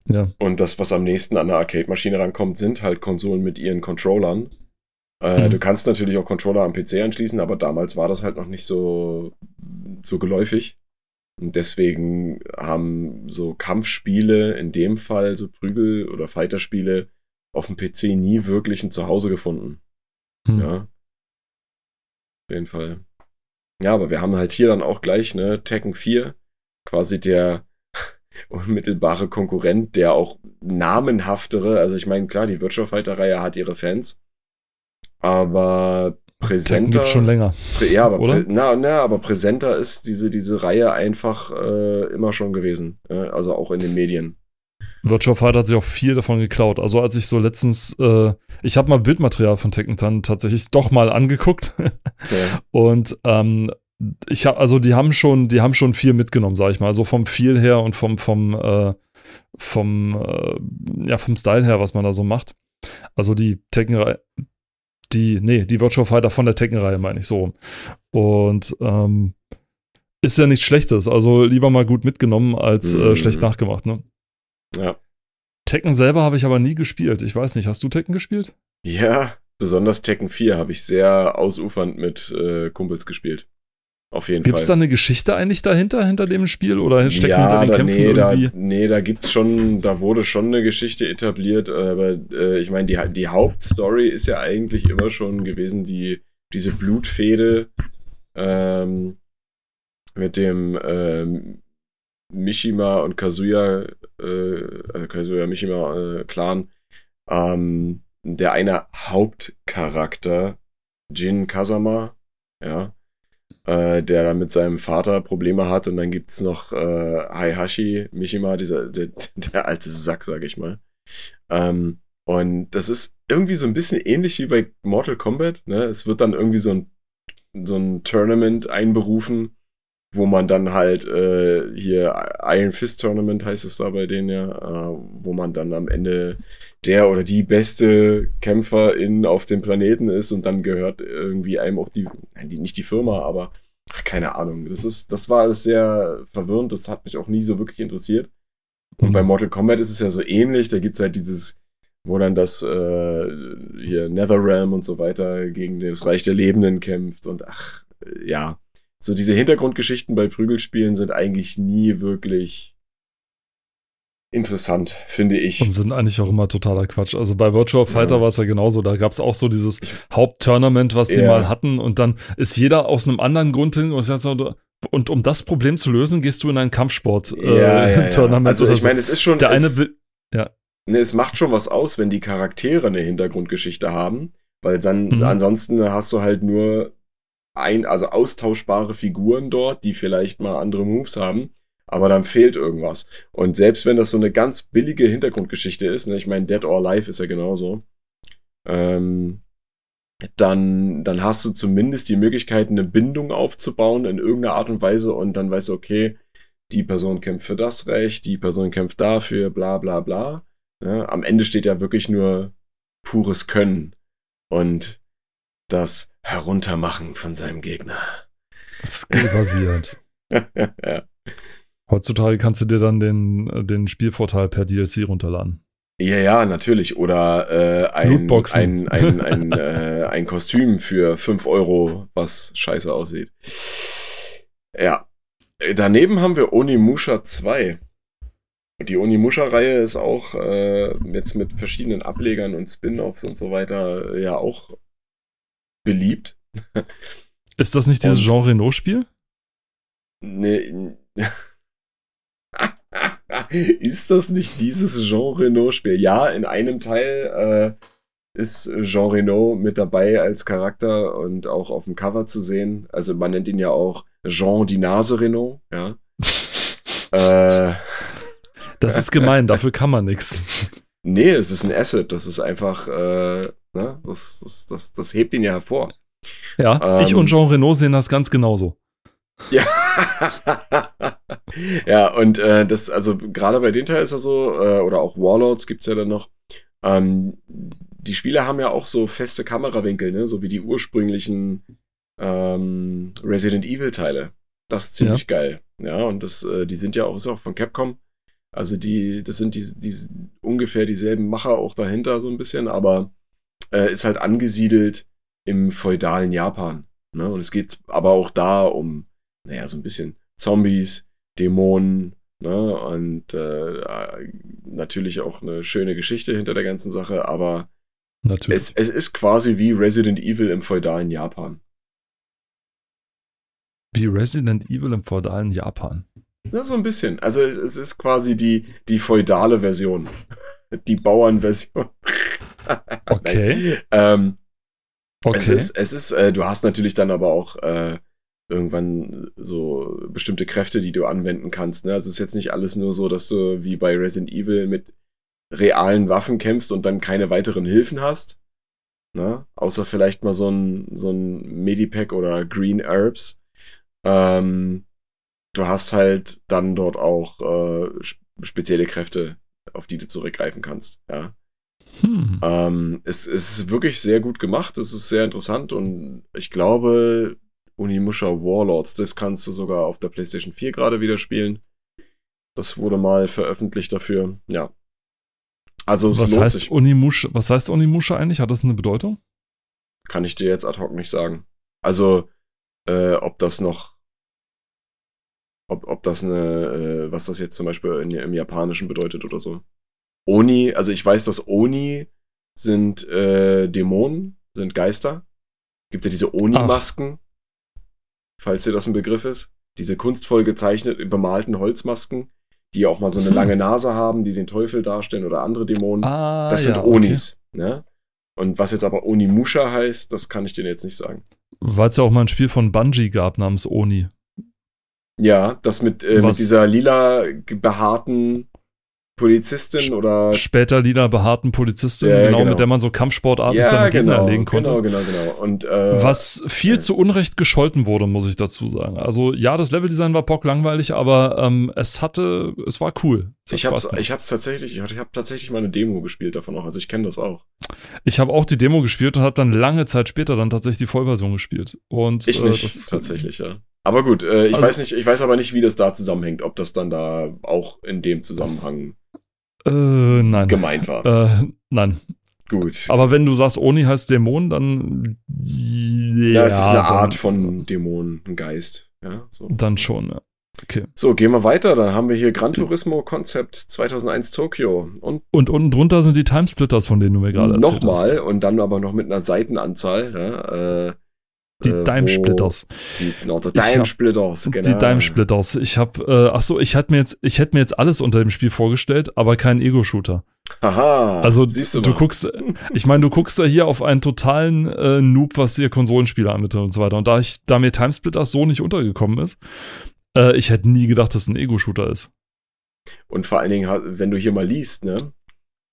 Ja. Und das, was am nächsten an eine Arcade-Maschine rankommt, sind halt Konsolen mit ihren Controllern. Äh, mhm. Du kannst natürlich auch Controller am PC anschließen, aber damals war das halt noch nicht so, so geläufig. Und deswegen haben so Kampfspiele, in dem Fall so Prügel- oder Fighterspiele, auf dem PC nie wirklich ein Zuhause gefunden. Mhm. Ja. Auf jeden Fall. Ja, aber wir haben halt hier dann auch gleich, ne, Tekken 4, quasi der unmittelbare Konkurrent, der auch namenhaftere, also ich meine, klar, die Virtual Fighter-Reihe hat ihre Fans, aber präsenter. Schon länger. Ja, aber, oder? Na, na, aber präsenter ist diese, diese Reihe einfach äh, immer schon gewesen. Äh, also auch in den Medien. Virtual Fighter hat sich auch viel davon geklaut. Also als ich so letztens, äh, ich habe mal Bildmaterial von Tekken Tan tatsächlich doch mal angeguckt. ja. Und ähm, ich habe, also die haben schon, die haben schon viel mitgenommen, sag ich mal. So vom Feel her und vom, vom, äh, vom, äh, ja, vom Style her, was man da so macht. Also die Tekken, die, nee, die Virtual Fighter von der Tekken-Reihe, meine ich so. Und ähm, ist ja nichts Schlechtes. Also lieber mal gut mitgenommen als äh, mhm. schlecht nachgemacht, ne? Ja. Tekken selber habe ich aber nie gespielt. Ich weiß nicht, hast du Tekken gespielt? Ja, besonders Tekken 4 habe ich sehr ausufernd mit äh, Kumpels gespielt. Auf jeden gibt's Fall. Gibt es da eine Geschichte eigentlich dahinter, hinter dem Spiel? Oder steckt ja, hinter den da, Kämpfen nee, irgendwie? Da, nee, da gibt's schon, da wurde schon eine Geschichte etabliert, aber äh, ich meine, die, die Hauptstory ist ja eigentlich immer schon gewesen, die, diese Blutfehde ähm, mit dem ähm, Mishima und Kazuya, äh, äh Kazuya Mishima äh, Clan. Ähm, der eine Hauptcharakter, Jin Kazama, ja, äh, der dann mit seinem Vater Probleme hat. Und dann gibt es noch äh, Heihashi Mishima, dieser, der, der alte Sack, sag ich mal. Ähm, und das ist irgendwie so ein bisschen ähnlich wie bei Mortal Kombat. Ne? Es wird dann irgendwie so ein, so ein Tournament einberufen, wo man dann halt äh, hier Iron Fist Tournament heißt es da bei denen ja, äh, wo man dann am Ende der oder die beste Kämpferin auf dem Planeten ist und dann gehört irgendwie einem auch die, nicht die Firma, aber ach, keine Ahnung. Das ist, das war alles sehr verwirrend, das hat mich auch nie so wirklich interessiert. Und mhm. bei Mortal Kombat ist es ja so ähnlich, da gibt es halt dieses, wo dann das äh, hier Netherrealm und so weiter gegen das Reich der Lebenden kämpft und ach, ja. So diese Hintergrundgeschichten bei Prügelspielen sind eigentlich nie wirklich interessant, finde ich. Und sind eigentlich auch immer totaler Quatsch. Also bei Virtual Fighter ja. war es ja genauso. Da gab es auch so dieses Haupttournament, was sie ja. mal hatten. Und dann ist jeder aus einem anderen Grund hin. Und, um das Problem zu lösen, gehst du in ein Kampfsport-Tournament. Äh, ja, also ich meine, es ist schon. Der es, eine ja. Ne, es macht schon was aus, wenn die Charaktere eine Hintergrundgeschichte haben. Weil dann mhm. ansonsten hast du halt nur ein, also austauschbare Figuren dort, die vielleicht mal andere Moves haben aber dann fehlt irgendwas. Und selbst wenn das so eine ganz billige Hintergrundgeschichte ist, ne, ich meine, Dead or Alive ist ja genauso, ähm, dann, dann hast du zumindest die Möglichkeit, eine Bindung aufzubauen in irgendeiner Art und Weise und dann weißt du, okay, die Person kämpft für das Recht, die Person kämpft dafür, bla bla bla. Ja, am Ende steht ja wirklich nur pures Können und das Heruntermachen von seinem Gegner. Skill-basiert. ja. Heutzutage kannst du dir dann den, äh, den Spielvorteil per DLC runterladen. Ja, ja, natürlich. Oder äh, ein, ein, ein, ein, äh, ein Kostüm für 5 Euro, was scheiße aussieht. Ja. Daneben haben wir Onimusha 2. Die Onimusha-Reihe ist auch äh, jetzt mit verschiedenen Ablegern und Spin-offs und so weiter äh, ja auch beliebt. Ist das nicht dieses und, Jean Renault-Spiel? Nee. ist das nicht dieses Jean Renault-Spiel? Ja, in einem Teil äh, ist Jean Renault mit dabei als Charakter und auch auf dem Cover zu sehen. Also man nennt ihn ja auch Jean die Nase Renault, ja. äh, das ist gemein, dafür kann man nichts. Nee, es ist ein Asset, das ist einfach, äh, ne? das, das, das, das hebt ihn ja hervor. Ja, ähm, ich und Jean Renault sehen das ganz genauso. Ja. ja, und äh, das, also gerade bei den Teil ist ja so, äh, oder auch Warlords gibt es ja dann noch, ähm, die Spiele haben ja auch so feste Kamerawinkel, ne? so wie die ursprünglichen ähm, Resident Evil Teile. Das ist ziemlich ja. geil. Ja, und das, äh, die sind ja auch, ist auch von Capcom. Also die, das sind die, die ungefähr dieselben Macher auch dahinter so ein bisschen, aber äh, ist halt angesiedelt im feudalen Japan. Ne? Und es geht aber auch da um, naja, so ein bisschen Zombies, Dämonen, ne? Und äh, natürlich auch eine schöne Geschichte hinter der ganzen Sache, aber. Es, es ist quasi wie Resident Evil im feudalen Japan. Wie Resident Evil im feudalen Japan. Ja, so ein bisschen. Also es, es ist quasi die, die feudale Version. Die Bauernversion. okay. ähm, okay. Es ist, es ist äh, du hast natürlich dann aber auch äh, irgendwann so bestimmte Kräfte, die du anwenden kannst. Ne? Also es ist jetzt nicht alles nur so, dass du wie bei Resident Evil mit realen Waffen kämpfst und dann keine weiteren Hilfen hast. Ne? Außer vielleicht mal so ein, so ein Medipack oder Green Herbs. Ähm, du hast halt dann dort auch äh, spezielle Kräfte, auf die du zurückgreifen kannst. Ja. Hm. Ähm, es, es ist wirklich sehr gut gemacht, es ist sehr interessant und ich glaube, Unimusha Warlords, das kannst du sogar auf der PlayStation 4 gerade wieder spielen. Das wurde mal veröffentlicht dafür. Ja. Also es was lohnt heißt sich. Unimusha, was heißt Unimusha eigentlich? Hat das eine Bedeutung? Kann ich dir jetzt ad hoc nicht sagen. Also, äh, ob das noch ob, ob das eine, äh, was das jetzt zum Beispiel in, im Japanischen bedeutet oder so. Oni, also ich weiß, dass Oni sind äh, Dämonen, sind Geister. Gibt ja diese Oni-Masken, falls dir das ein Begriff ist. Diese kunstvoll gezeichnet, bemalten Holzmasken, die auch mal so eine hm. lange Nase haben, die den Teufel darstellen oder andere Dämonen. Ah, das sind ja, Onis. Okay. Ne? Und was jetzt aber Onimusha heißt, das kann ich dir jetzt nicht sagen. Weil es ja auch mal ein Spiel von Bungie gab namens Oni. Ja, das mit, äh, mit dieser lila behaarten Polizistin oder. Später lila behaarten Polizistin, ja, genau, genau, mit der man so Kampfsportartig ja, seine Gegner genau, erlegen konnte. Genau, genau, genau. Und, äh, Was viel äh, zu Unrecht gescholten wurde, muss ich dazu sagen. Also, ja, das Leveldesign war bock langweilig, aber ähm, es hatte, es war cool. Es ich hab's, ich hab's tatsächlich, ich habe tatsächlich mal eine Demo gespielt davon auch, also ich kenne das auch. Ich habe auch die Demo gespielt und habe dann lange Zeit später dann tatsächlich die Vollversion gespielt. Und, ich nicht, äh, das ist tatsächlich, ja. Aber gut, äh, ich also, weiß nicht, ich weiß aber nicht, wie das da zusammenhängt, ob das dann da auch in dem Zusammenhang äh, nein. gemeint war. Äh, nein. Gut. Aber wenn du sagst, Oni heißt Dämon, dann. Ja, ja es ist eine Art von Dämon, ein Geist. Ja, so. Dann schon, ja. Okay. So, gehen wir weiter. Dann haben wir hier Gran Turismo Konzept 2001 Tokio. Und, und unten drunter sind die Timesplitters, von denen du mir gerade erzählt nochmal, hast. Nochmal und dann aber noch mit einer Seitenanzahl. Ja, äh, die äh, Dime-Splitters. Die, genau, die Dime-Splitters, genau. Die Dime-Splitters. Ich habe, äh, ach so, ich hätte mir jetzt, ich hätte mir jetzt alles unter dem Spiel vorgestellt, aber keinen Ego-Shooter. Aha. Also siehst du, du guckst, ich meine, du guckst da hier auf einen totalen äh, Noob, was hier Konsolenspiele anbietet und so weiter. Und da ich, da mir Timesplitters so nicht untergekommen ist, äh, ich hätte nie gedacht, dass es ein Ego-Shooter ist. Und vor allen Dingen, wenn du hier mal liest, ne,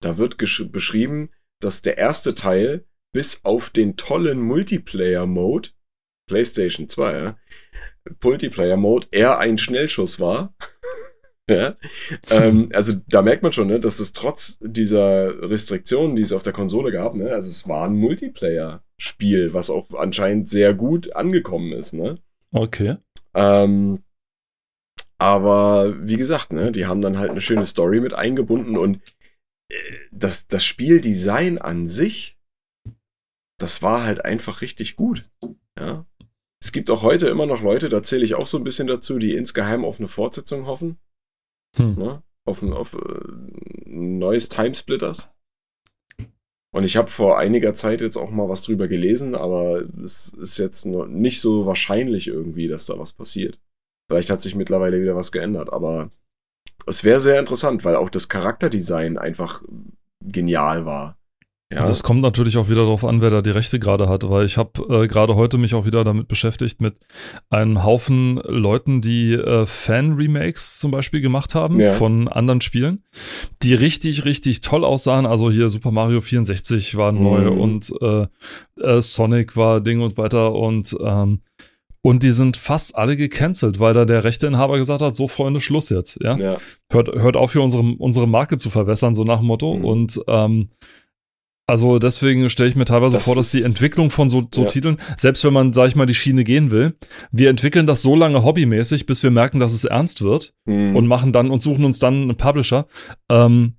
da wird beschrieben, dass der erste Teil bis auf den tollen Multiplayer-Mode, PlayStation 2, ja, Multiplayer-Mode, eher ein Schnellschuss war. ja, ähm, also da merkt man schon, ne, dass es trotz dieser Restriktionen, die es auf der Konsole gab, ne, also es war ein Multiplayer-Spiel, was auch anscheinend sehr gut angekommen ist, ne? Okay. Ähm, aber wie gesagt, ne, die haben dann halt eine schöne Story mit eingebunden und äh, das, das Spieldesign an sich das war halt einfach richtig gut. Ja. Es gibt auch heute immer noch Leute, da zähle ich auch so ein bisschen dazu, die insgeheim auf eine Fortsetzung hoffen. Hm. Ne? Auf, ein, auf äh, neues Timesplitters. Und ich habe vor einiger Zeit jetzt auch mal was drüber gelesen, aber es ist jetzt noch nicht so wahrscheinlich irgendwie, dass da was passiert. Vielleicht hat sich mittlerweile wieder was geändert, aber es wäre sehr interessant, weil auch das Charakterdesign einfach genial war. Ja. Also es kommt natürlich auch wieder darauf an, wer da die Rechte gerade hat, weil ich habe äh, gerade heute mich auch wieder damit beschäftigt mit einem Haufen Leuten, die äh, Fan-Remakes zum Beispiel gemacht haben ja. von anderen Spielen, die richtig, richtig toll aussahen. Also hier Super Mario 64 war neu mhm. und äh, äh, Sonic war Ding und weiter und ähm, und die sind fast alle gecancelt, weil da der Rechteinhaber gesagt hat, so Freunde, Schluss jetzt. Ja? ja. Hört, hört auf, hier unsere, unsere Marke zu verwässern, so nach dem Motto. Mhm. Und ähm, Also deswegen stelle ich mir teilweise das vor, dass die Entwicklung von so, so ja. Titeln, selbst wenn man, sag ich mal, die Schiene gehen will, wir entwickeln das so lange hobbymäßig, bis wir merken, dass es ernst wird hm. und machen dann und suchen uns dann einen Publisher. Ähm,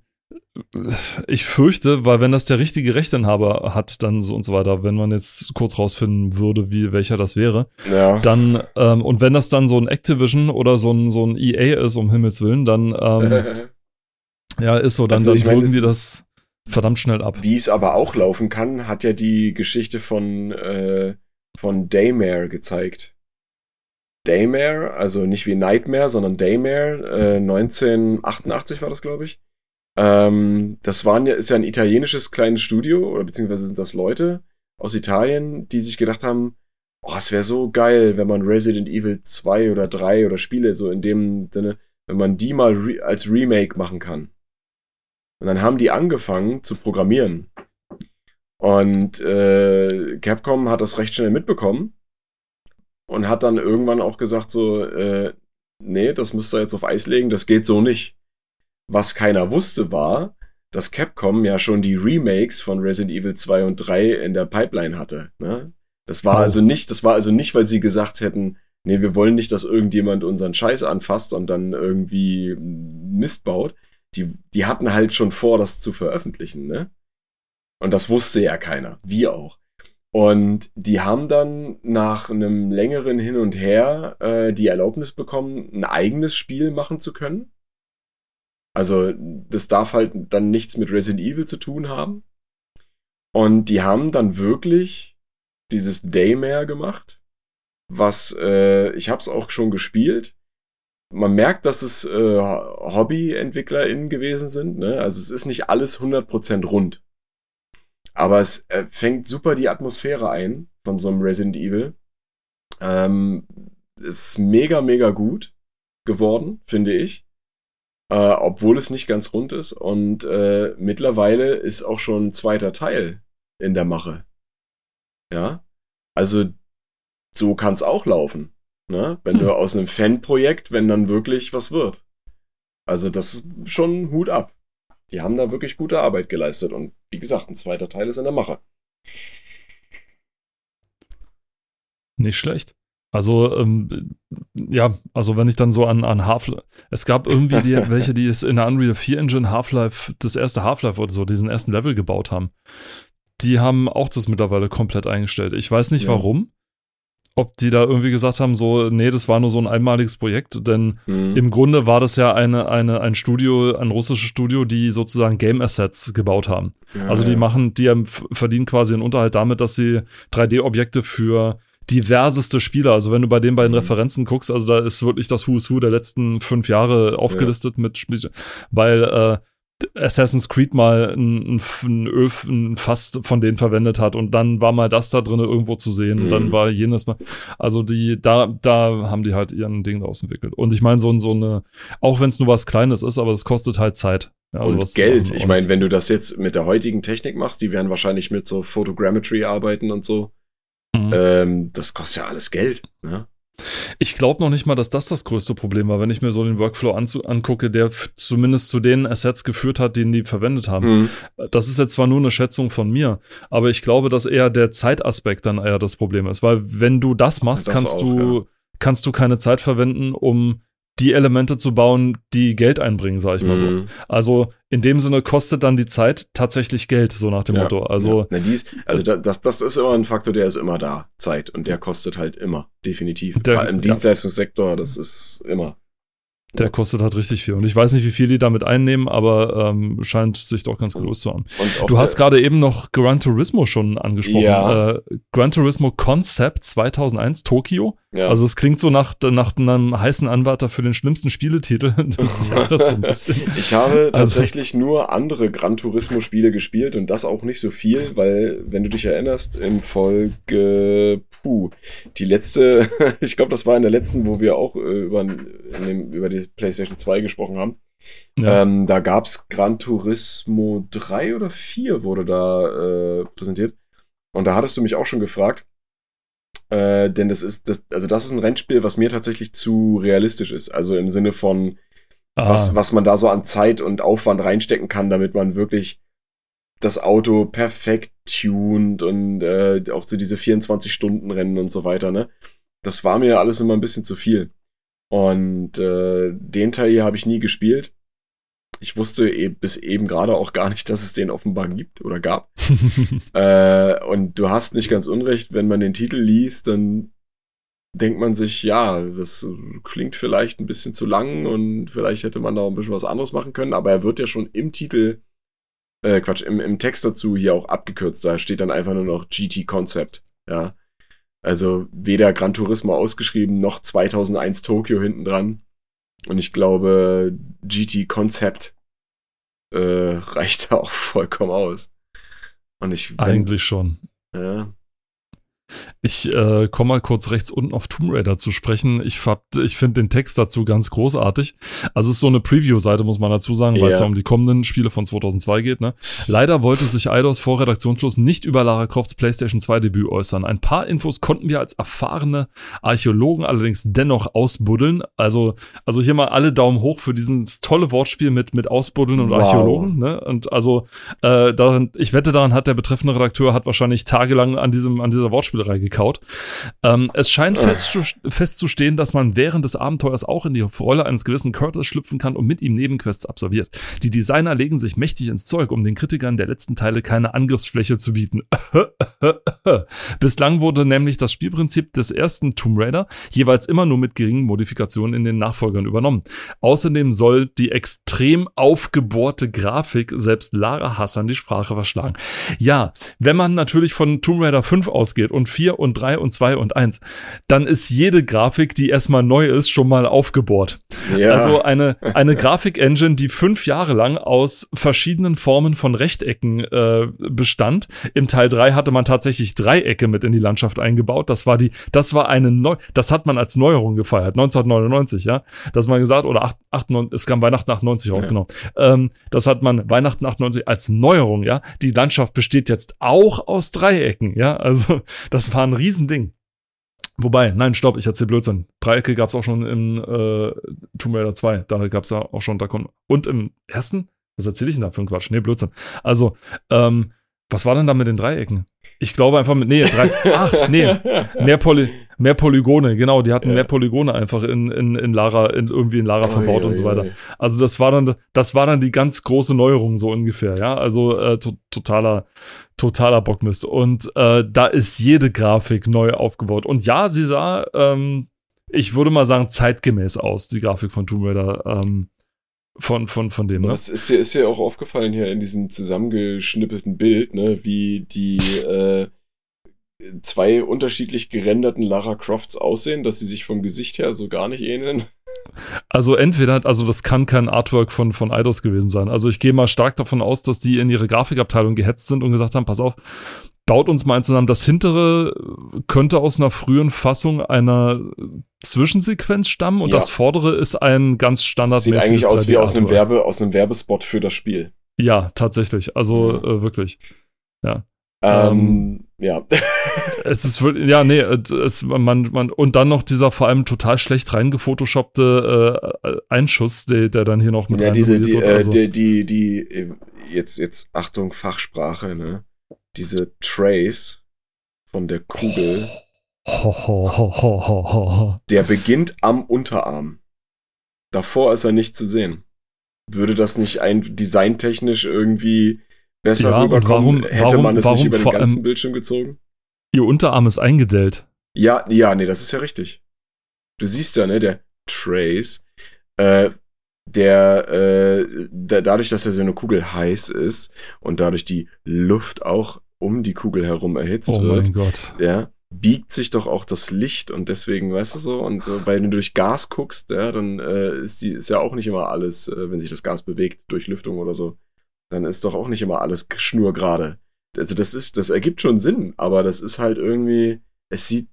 ich fürchte, weil wenn das der richtige Rechteinhaber hat, dann so und so weiter, wenn man jetzt kurz rausfinden würde, wie welcher das wäre, ja. dann ähm, und wenn das dann so ein Activision oder so ein, so ein EA ist, um Himmels Willen, dann ähm, ja, ist so, dann, also, dann würden wir das verdammt schnell ab. Wie es aber auch laufen kann, hat ja die Geschichte von, äh, von Daymare gezeigt. Daymare, also nicht wie Nightmare, sondern Daymare, äh, 1988 war das, glaube ich. Ähm, das waren ja, ist ja ein italienisches kleines Studio, oder beziehungsweise sind das Leute aus Italien, die sich gedacht haben, oh, es wäre so geil, wenn man Resident Evil 2 oder 3 oder Spiele so in dem Sinne, wenn man die mal re als Remake machen kann. Und dann haben die angefangen zu programmieren. Und äh, Capcom hat das recht schnell mitbekommen und hat dann irgendwann auch gesagt so, äh, nee, das müsst ihr jetzt auf Eis legen, das geht so nicht. Was keiner wusste war, dass Capcom ja schon die Remakes von Resident Evil 2 und 3 in der Pipeline hatte. Ne? Das war oh. also nicht, das war also nicht, weil sie gesagt hätten, nee, wir wollen nicht, dass irgendjemand unseren Scheiß anfasst und dann irgendwie Mist baut. Die, die hatten halt schon vor, das zu veröffentlichen, ne? Und das wusste ja keiner. Wir auch. Und die haben dann nach einem längeren Hin und Her äh, die Erlaubnis bekommen, ein eigenes Spiel machen zu können. Also das darf halt dann nichts mit Resident Evil zu tun haben. Und die haben dann wirklich dieses Daymare gemacht, was äh, ich habe es auch schon gespielt. Man merkt, dass es äh, Hobby-EntwicklerInnen gewesen sind. Ne? Also es ist nicht alles 100% rund. Aber es äh, fängt super die Atmosphäre ein von so einem Resident Evil. Ähm, ist mega, mega gut geworden, finde ich äh, obwohl es nicht ganz rund ist. Und äh, mittlerweile ist auch schon ein zweiter Teil in der Mache. Ja, also so kann es auch laufen. Ne? Wenn hm. du aus einem Fanprojekt, wenn dann wirklich was wird. Also das ist schon Hut ab. Die haben da wirklich gute Arbeit geleistet und wie gesagt, ein zweiter Teil ist in der Mache. Nicht schlecht. Also, ähm, ja, also wenn ich dann so an, an Half-Life, es gab irgendwie die, welche, die es in der Unreal 4 Engine Half-Life, das erste Half-Life oder so, diesen ersten Level gebaut haben. Die haben auch das mittlerweile komplett eingestellt. Ich weiß nicht ja. warum. Ob die da irgendwie gesagt haben, so, nee, das war nur so ein einmaliges Projekt, denn mhm. im Grunde war das ja eine, eine, ein Studio, ein russisches Studio, die sozusagen Game Assets gebaut haben. Ja, also die ja. machen, die verdienen quasi einen Unterhalt damit, dass sie 3D-Objekte für diverseste Spieler. Also wenn du bei den beiden mhm. Referenzen guckst, also da ist wirklich das Who's Who der letzten fünf Jahre aufgelistet ja. mit Spiel, weil äh, Assassin's Creed mal ein, ein, Öl, ein Fass von denen verwendet hat und dann war mal das da drin irgendwo zu sehen mhm. und dann mhm. war jenes mal. Also die, da, da haben die halt ihren Ding daraus entwickelt. Und ich meine, so, so eine, auch wenn es nur was Kleines ist, aber es kostet halt Zeit. Ja, also und Geld. Ich meine, wenn du das jetzt mit der heutigen Technik machst, die werden wahrscheinlich mit so Photogrammetry arbeiten und so. Mhm. Ähm, das kostet ja alles Geld. Ne? Ich glaube noch nicht mal, dass das das größte Problem war, wenn ich mir so den Workflow angucke, der zumindest zu den Assets geführt hat, den die verwendet haben. Mhm. Das ist jetzt zwar nur eine Schätzung von mir, aber ich glaube, dass eher der Zeitaspekt dann eher das Problem ist, weil wenn du das machst, das kannst auch, du ja. kannst du keine Zeit verwenden, um die Elemente zu bauen, die Geld einbringen, sage ich mal so. Mhm. Also in dem Sinne kostet dann die Zeit tatsächlich Geld, so nach dem ja, Motto. Also, ja. Na, dies, also das, das ist immer ein Faktor, der ist immer da, Zeit. Und der kostet halt immer, definitiv. Der, Im Dienstleistungssektor, das ist immer. Der kostet halt richtig viel. Und ich weiß nicht, wie viel die damit einnehmen, aber ähm, scheint sich doch ganz groß zu haben. Du hast gerade eben noch Gran Turismo schon angesprochen. Ja. Äh, Gran Turismo Concept 2001 Tokio. Ja. Also es klingt so nach, nach einem heißen Anwärter für den schlimmsten Spieletitel des Jahres. So ich habe also tatsächlich also. nur andere Gran Turismo Spiele gespielt und das auch nicht so viel, weil, wenn du dich erinnerst, in Folge, puh, die letzte, ich glaube, das war in der letzten, wo wir auch äh, über, dem, über die PlayStation 2 gesprochen haben. Ja. Ähm, da gab es Gran Turismo 3 oder 4 wurde da äh, präsentiert. Und da hattest du mich auch schon gefragt, äh, denn das ist, das, also das ist ein Rennspiel, was mir tatsächlich zu realistisch ist. Also im Sinne von, was, was man da so an Zeit und Aufwand reinstecken kann, damit man wirklich das Auto perfekt tuned und äh, auch so diese 24-Stunden-Rennen und so weiter, ne? Das war mir alles immer ein bisschen zu viel. Und äh, den Teil hier habe ich nie gespielt. Ich wusste e bis eben gerade auch gar nicht, dass es den offenbar gibt oder gab. äh, und du hast nicht ganz unrecht, wenn man den Titel liest, dann denkt man sich, ja, das klingt vielleicht ein bisschen zu lang und vielleicht hätte man da ein bisschen was anderes machen können, aber er wird ja schon im Titel, äh, Quatsch, im, im Text dazu hier auch abgekürzt. Da steht dann einfach nur noch GT Concept, ja. Also weder Gran Turismo ausgeschrieben noch 2001 Tokio hinten dran. Und ich glaube, GT Concept äh, reicht da auch vollkommen aus. Und ich eigentlich schon. Ja, ich äh, komme mal kurz rechts unten auf Tomb Raider zu sprechen. Ich, ich finde den Text dazu ganz großartig. Also es ist so eine Preview-Seite, muss man dazu sagen, weil es ja um die kommenden Spiele von 2002 geht. Ne? Leider wollte sich Eidos vor Redaktionsschluss nicht über Lara Crofts PlayStation 2 Debüt äußern. Ein paar Infos konnten wir als erfahrene Archäologen allerdings dennoch ausbuddeln. Also, also hier mal alle Daumen hoch für dieses tolle Wortspiel mit, mit Ausbuddeln und wow. Archäologen. Ne? Und also äh, daran, ich wette, daran hat der betreffende Redakteur hat wahrscheinlich tagelang an diesem, an dieser Wortspiel Spielerei gekaut. Ähm, es scheint fest, festzustehen, dass man während des Abenteuers auch in die Rolle eines gewissen Curtis schlüpfen kann und mit ihm Nebenquests absolviert. Die Designer legen sich mächtig ins Zeug, um den Kritikern der letzten Teile keine Angriffsfläche zu bieten. Bislang wurde nämlich das Spielprinzip des ersten Tomb Raider jeweils immer nur mit geringen Modifikationen in den Nachfolgern übernommen. Außerdem soll die extrem aufgebohrte Grafik selbst Lara Hassan die Sprache verschlagen. Ja, wenn man natürlich von Tomb Raider 5 ausgeht und 4 und 3 und 2 und 1, dann ist jede Grafik, die erstmal neu ist, schon mal aufgebohrt. Ja. Also eine, eine Grafik-Engine, die fünf Jahre lang aus verschiedenen Formen von Rechtecken äh, bestand. Im Teil 3 hatte man tatsächlich Dreiecke mit in die Landschaft eingebaut. Das war die, das war eine neu, das hat man als Neuerung gefeiert, 1999, ja. Dass man gesagt, oder 8, 98, es kam Weihnachten 98 raus, ja. genau. Ähm, das hat man Weihnachten 98 als Neuerung, ja. Die Landschaft besteht jetzt auch aus Dreiecken, ja. Also, das war ein Riesending. Wobei, nein, stopp, ich erzähl Blödsinn. Dreiecke gab es auch schon im äh, Tomb Raider 2. Da gab es ja auch schon, da kommt. Und im ersten? Was erzähle ich denn da für einen Quatsch? Nee, Blödsinn. Also, ähm, was war denn da mit den Dreiecken? Ich glaube einfach mit, nee, drei, ach, nee, mehr, Poly, mehr Polygone, genau, die hatten ja. mehr Polygone einfach in, in, in Lara, in, irgendwie in Lara verbaut oh, und so weiter. Oh, also das war dann, das war dann die ganz große Neuerung so ungefähr, ja, also äh, to totaler, totaler Bockmist. Und äh, da ist jede Grafik neu aufgebaut. Und ja, sie sah, ähm, ich würde mal sagen, zeitgemäß aus, die Grafik von Tomb Raider. Ähm, von, von, von dem. Ne? Das ist dir, ist auch aufgefallen hier in diesem zusammengeschnippelten Bild, ne, wie die äh, zwei unterschiedlich gerenderten Lara Crofts aussehen, dass sie sich vom Gesicht her so gar nicht ähneln. Also entweder, also das kann kein Artwork von, von Eidos gewesen sein. Also ich gehe mal stark davon aus, dass die in ihre Grafikabteilung gehetzt sind und gesagt haben, pass auf, baut uns mal ein zusammen. Das hintere könnte aus einer frühen Fassung einer Zwischensequenz stammen und ja. das vordere ist ein ganz standardmäßiges. Sieht eigentlich aus wie aus einem, Werbe, aus einem Werbespot für das Spiel. Ja, tatsächlich. Also ja. äh, wirklich. Ja. Ähm, ähm, ja. es ist wirklich, ja, nee, es, man, man, und dann noch dieser vor allem total schlecht reingefotoshoppte äh, Einschuss, der, der dann hier noch mit ja, diese, die, wird. Äh, also. die, die, die, jetzt, jetzt, Achtung, Fachsprache, ne? Diese Trace von der Kugel. Oh der beginnt am Unterarm. Davor ist er nicht zu sehen. Würde das nicht ein designtechnisch irgendwie besser ja, rüberkommen? Warum, Hätte warum, man es nicht über den ganzen Bildschirm gezogen? Ihr Unterarm ist eingedellt. Ja, ja, nee, das ist ja richtig. Du siehst ja, ne, der Trace, äh, der, äh, der, dadurch, dass er so eine Kugel heiß ist und dadurch die Luft auch um die Kugel herum erhitzt oh wird, Gott. ja, biegt sich doch auch das Licht und deswegen, weißt du so, und äh, weil du durch Gas guckst, ja, dann äh, ist die ist ja auch nicht immer alles, äh, wenn sich das Gas bewegt durch Lüftung oder so, dann ist doch auch nicht immer alles schnurgerade. Also das ist, das ergibt schon Sinn, aber das ist halt irgendwie, es sieht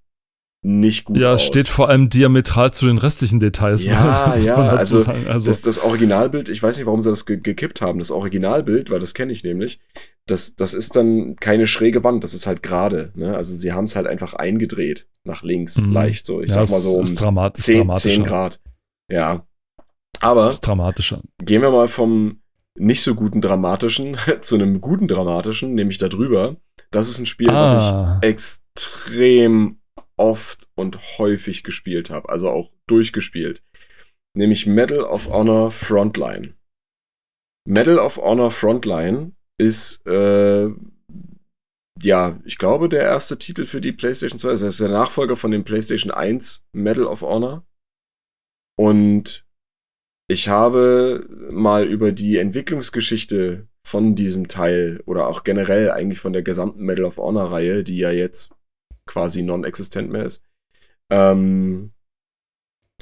nicht gut ja, aus. Ja, steht vor allem diametral zu den restlichen Details. Ja, ja, halt also, so also das, das, Originalbild, ich weiß nicht, warum sie das ge gekippt haben, das Originalbild, weil das kenne ich nämlich, das, das ist dann keine schräge Wand, das ist halt gerade. Ne? Also sie haben es halt einfach eingedreht, nach links, mhm. leicht so. Ich ja, sag mal so um ist dramat 10, 10 Grad. Ja. Aber ist dramatischer. gehen wir mal vom nicht so guten dramatischen zu einem guten dramatischen, nämlich darüber. Das ist ein Spiel, ah. was ich ah. extrem oft und häufig gespielt habe, also auch durchgespielt. Nämlich Medal of Honor Frontline. Medal of Honor Frontline ist, äh, ja, ich glaube, der erste Titel für die PlayStation 2. Das ist der Nachfolger von dem PlayStation 1 Medal of Honor. Und ich habe mal über die Entwicklungsgeschichte von diesem Teil oder auch generell eigentlich von der gesamten Medal of Honor Reihe, die ja jetzt quasi non-existent mehr ist, ähm,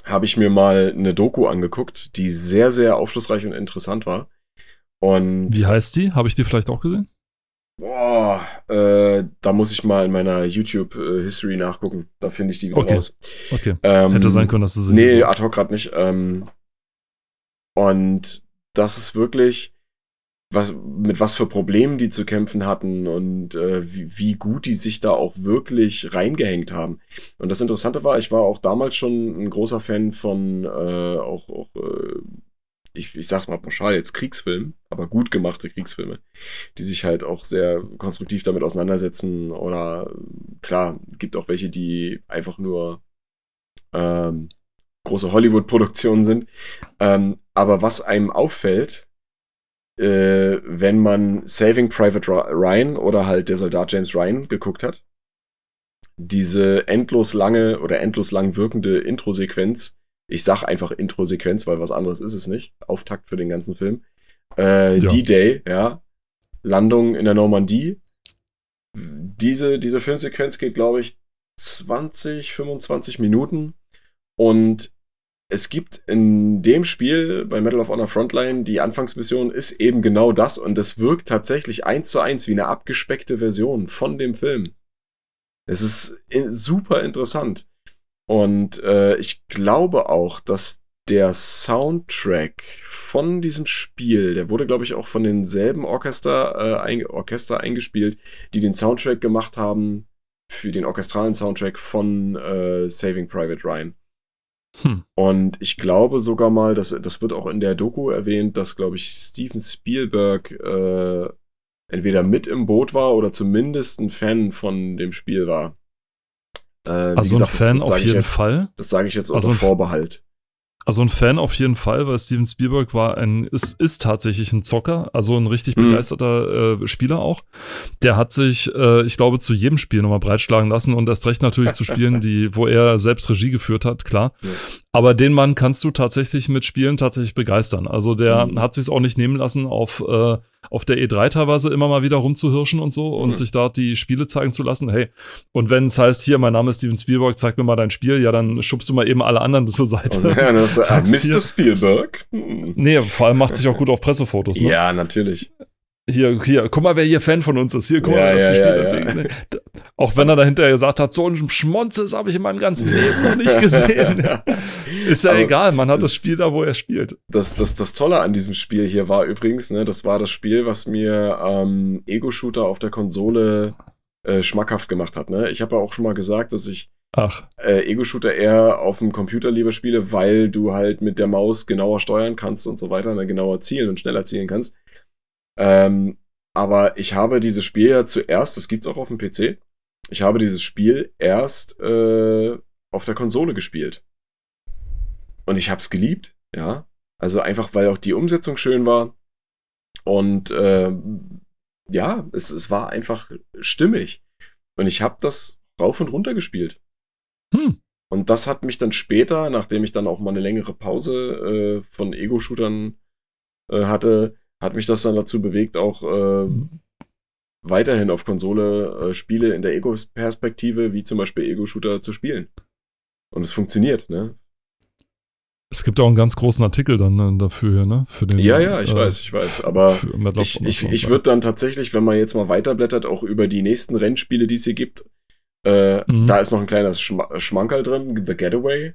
habe ich mir mal eine Doku angeguckt, die sehr, sehr aufschlussreich und interessant war. Und Wie heißt die? Habe ich die vielleicht auch gesehen? Boah, äh, da muss ich mal in meiner YouTube-History nachgucken. Da finde ich die wieder okay. raus. Okay. Ähm, Hätte sein können, dass es. Nee, so. ad hoc gerade nicht. Ähm, und das ist wirklich, was, mit was für Problemen die zu kämpfen hatten und äh, wie, wie gut die sich da auch wirklich reingehängt haben. Und das Interessante war, ich war auch damals schon ein großer Fan von äh, auch, auch äh, ich, ich sag's mal pauschal jetzt Kriegsfilmen, aber gut gemachte Kriegsfilme, die sich halt auch sehr konstruktiv damit auseinandersetzen. Oder klar, gibt auch welche, die einfach nur ähm, große Hollywood-Produktionen sind. Ähm, aber was einem auffällt, äh, wenn man Saving Private Ryan oder halt der Soldat James Ryan geguckt hat, diese endlos lange oder endlos lang wirkende Intro-Sequenz, ich sag einfach Intro-Sequenz, weil was anderes ist es nicht, Auftakt für den ganzen Film, äh, ja. D-Day, ja, Landung in der Normandie, diese, diese Filmsequenz geht, glaube ich, 20, 25 Minuten und es gibt in dem Spiel bei Medal of Honor Frontline die Anfangsmission ist eben genau das und es wirkt tatsächlich eins zu eins wie eine abgespeckte Version von dem Film. Es ist super interessant und äh, ich glaube auch, dass der Soundtrack von diesem Spiel, der wurde glaube ich auch von denselben Orchester, äh, ein, Orchester eingespielt, die den Soundtrack gemacht haben für den orchestralen Soundtrack von äh, Saving Private Ryan. Hm. Und ich glaube sogar mal, dass das wird auch in der Doku erwähnt, dass, glaube ich, Steven Spielberg äh, entweder mit im Boot war oder zumindest ein Fan von dem Spiel war. Äh, also gesagt, ein Fan das, das auf jeden jetzt, Fall. Das sage ich jetzt unter also Vorbehalt. Also ein Fan auf jeden Fall, weil Steven Spielberg war ein, ist, ist tatsächlich ein Zocker, also ein richtig mhm. begeisterter äh, Spieler auch. Der hat sich, äh, ich glaube, zu jedem Spiel nochmal breitschlagen lassen und erst recht natürlich zu Spielen, die, wo er selbst Regie geführt hat, klar. Ja. Aber den Mann kannst du tatsächlich mit Spielen tatsächlich begeistern. Also der mhm. hat sich es auch nicht nehmen lassen, auf, äh, auf der E3 teilweise immer mal wieder rumzuhirschen und so und mhm. sich dort die Spiele zeigen zu lassen. Hey, und wenn es heißt, hier, mein Name ist Steven Spielberg, zeig mir mal dein Spiel, ja, dann schubst du mal eben alle anderen zur Seite. Oh, ja, das äh, Mr. Spielberg. Hm. Nee, vor allem macht sich auch gut auf Pressefotos. Ne? Ja, natürlich. Hier, hier, guck mal, wer hier Fan von uns ist. Hier, guck mal, ja, wer ja, gespielt ja, hat. Auch wenn er dahinter gesagt hat, so ein Schmonzes habe ich in meinem ganzen Leben noch nicht gesehen. Ist ja Aber egal, man hat das, das, Spiel da, wo er spielt. Das, das, das Tolle an diesem Spiel hier war übrigens, ne, das war das Spiel, was mir ähm, Ego-Shooter auf der Konsole äh, schmackhaft gemacht hat. Ne? Ich habe ja auch schon mal gesagt, dass ich Ach. Äh, Ego-Shooter eher auf dem Computer lieber spiele, weil du halt mit der Maus genauer steuern kannst und so weiter, ne, genauer zielen und schneller zielen kannst. Ähm, aber ich habe dieses Spiel ja zuerst, das gibt's auch auf dem PC, ich habe dieses Spiel erst äh, auf der Konsole gespielt. Und ich hab's geliebt, ja. Also einfach, weil auch die Umsetzung schön war. Und äh, ja, es, es war einfach stimmig. Und ich habe das rauf und runter gespielt. Hm. Und das hat mich dann später, nachdem ich dann auch mal eine längere Pause äh, von Ego-Shootern äh, hatte, hat mich das dann dazu bewegt, auch äh, mhm. weiterhin auf Konsole äh, Spiele in der Ego-Perspektive, wie zum Beispiel Ego-Shooter, zu spielen. Und es funktioniert, ne? Es gibt auch einen ganz großen Artikel dann ne, dafür, ne? Für den, ja, ja, ich äh, weiß, ich weiß. Aber ich, ich, ich würde dann tatsächlich, wenn man jetzt mal weiterblättert, auch über die nächsten Rennspiele, die es hier gibt, äh, mhm. da ist noch ein kleiner Schm Schmankerl drin, The Getaway.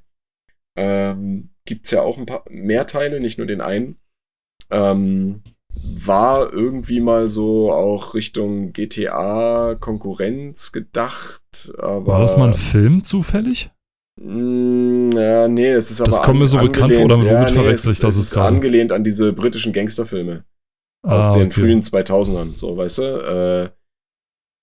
Ähm, gibt's ja auch ein paar mehr Teile, nicht nur den einen. Ähm, war irgendwie mal so auch Richtung GTA-Konkurrenz gedacht. Aber war das mal ein Film zufällig? Mm, ja, nee, das ist aber. Das kommt mir so bekannt vor, oder womit ja, nee, verwechsel ich das? Es ist, ist angelehnt an diese britischen Gangsterfilme. aus ah, den okay. frühen 2000ern, so, weißt du? Äh,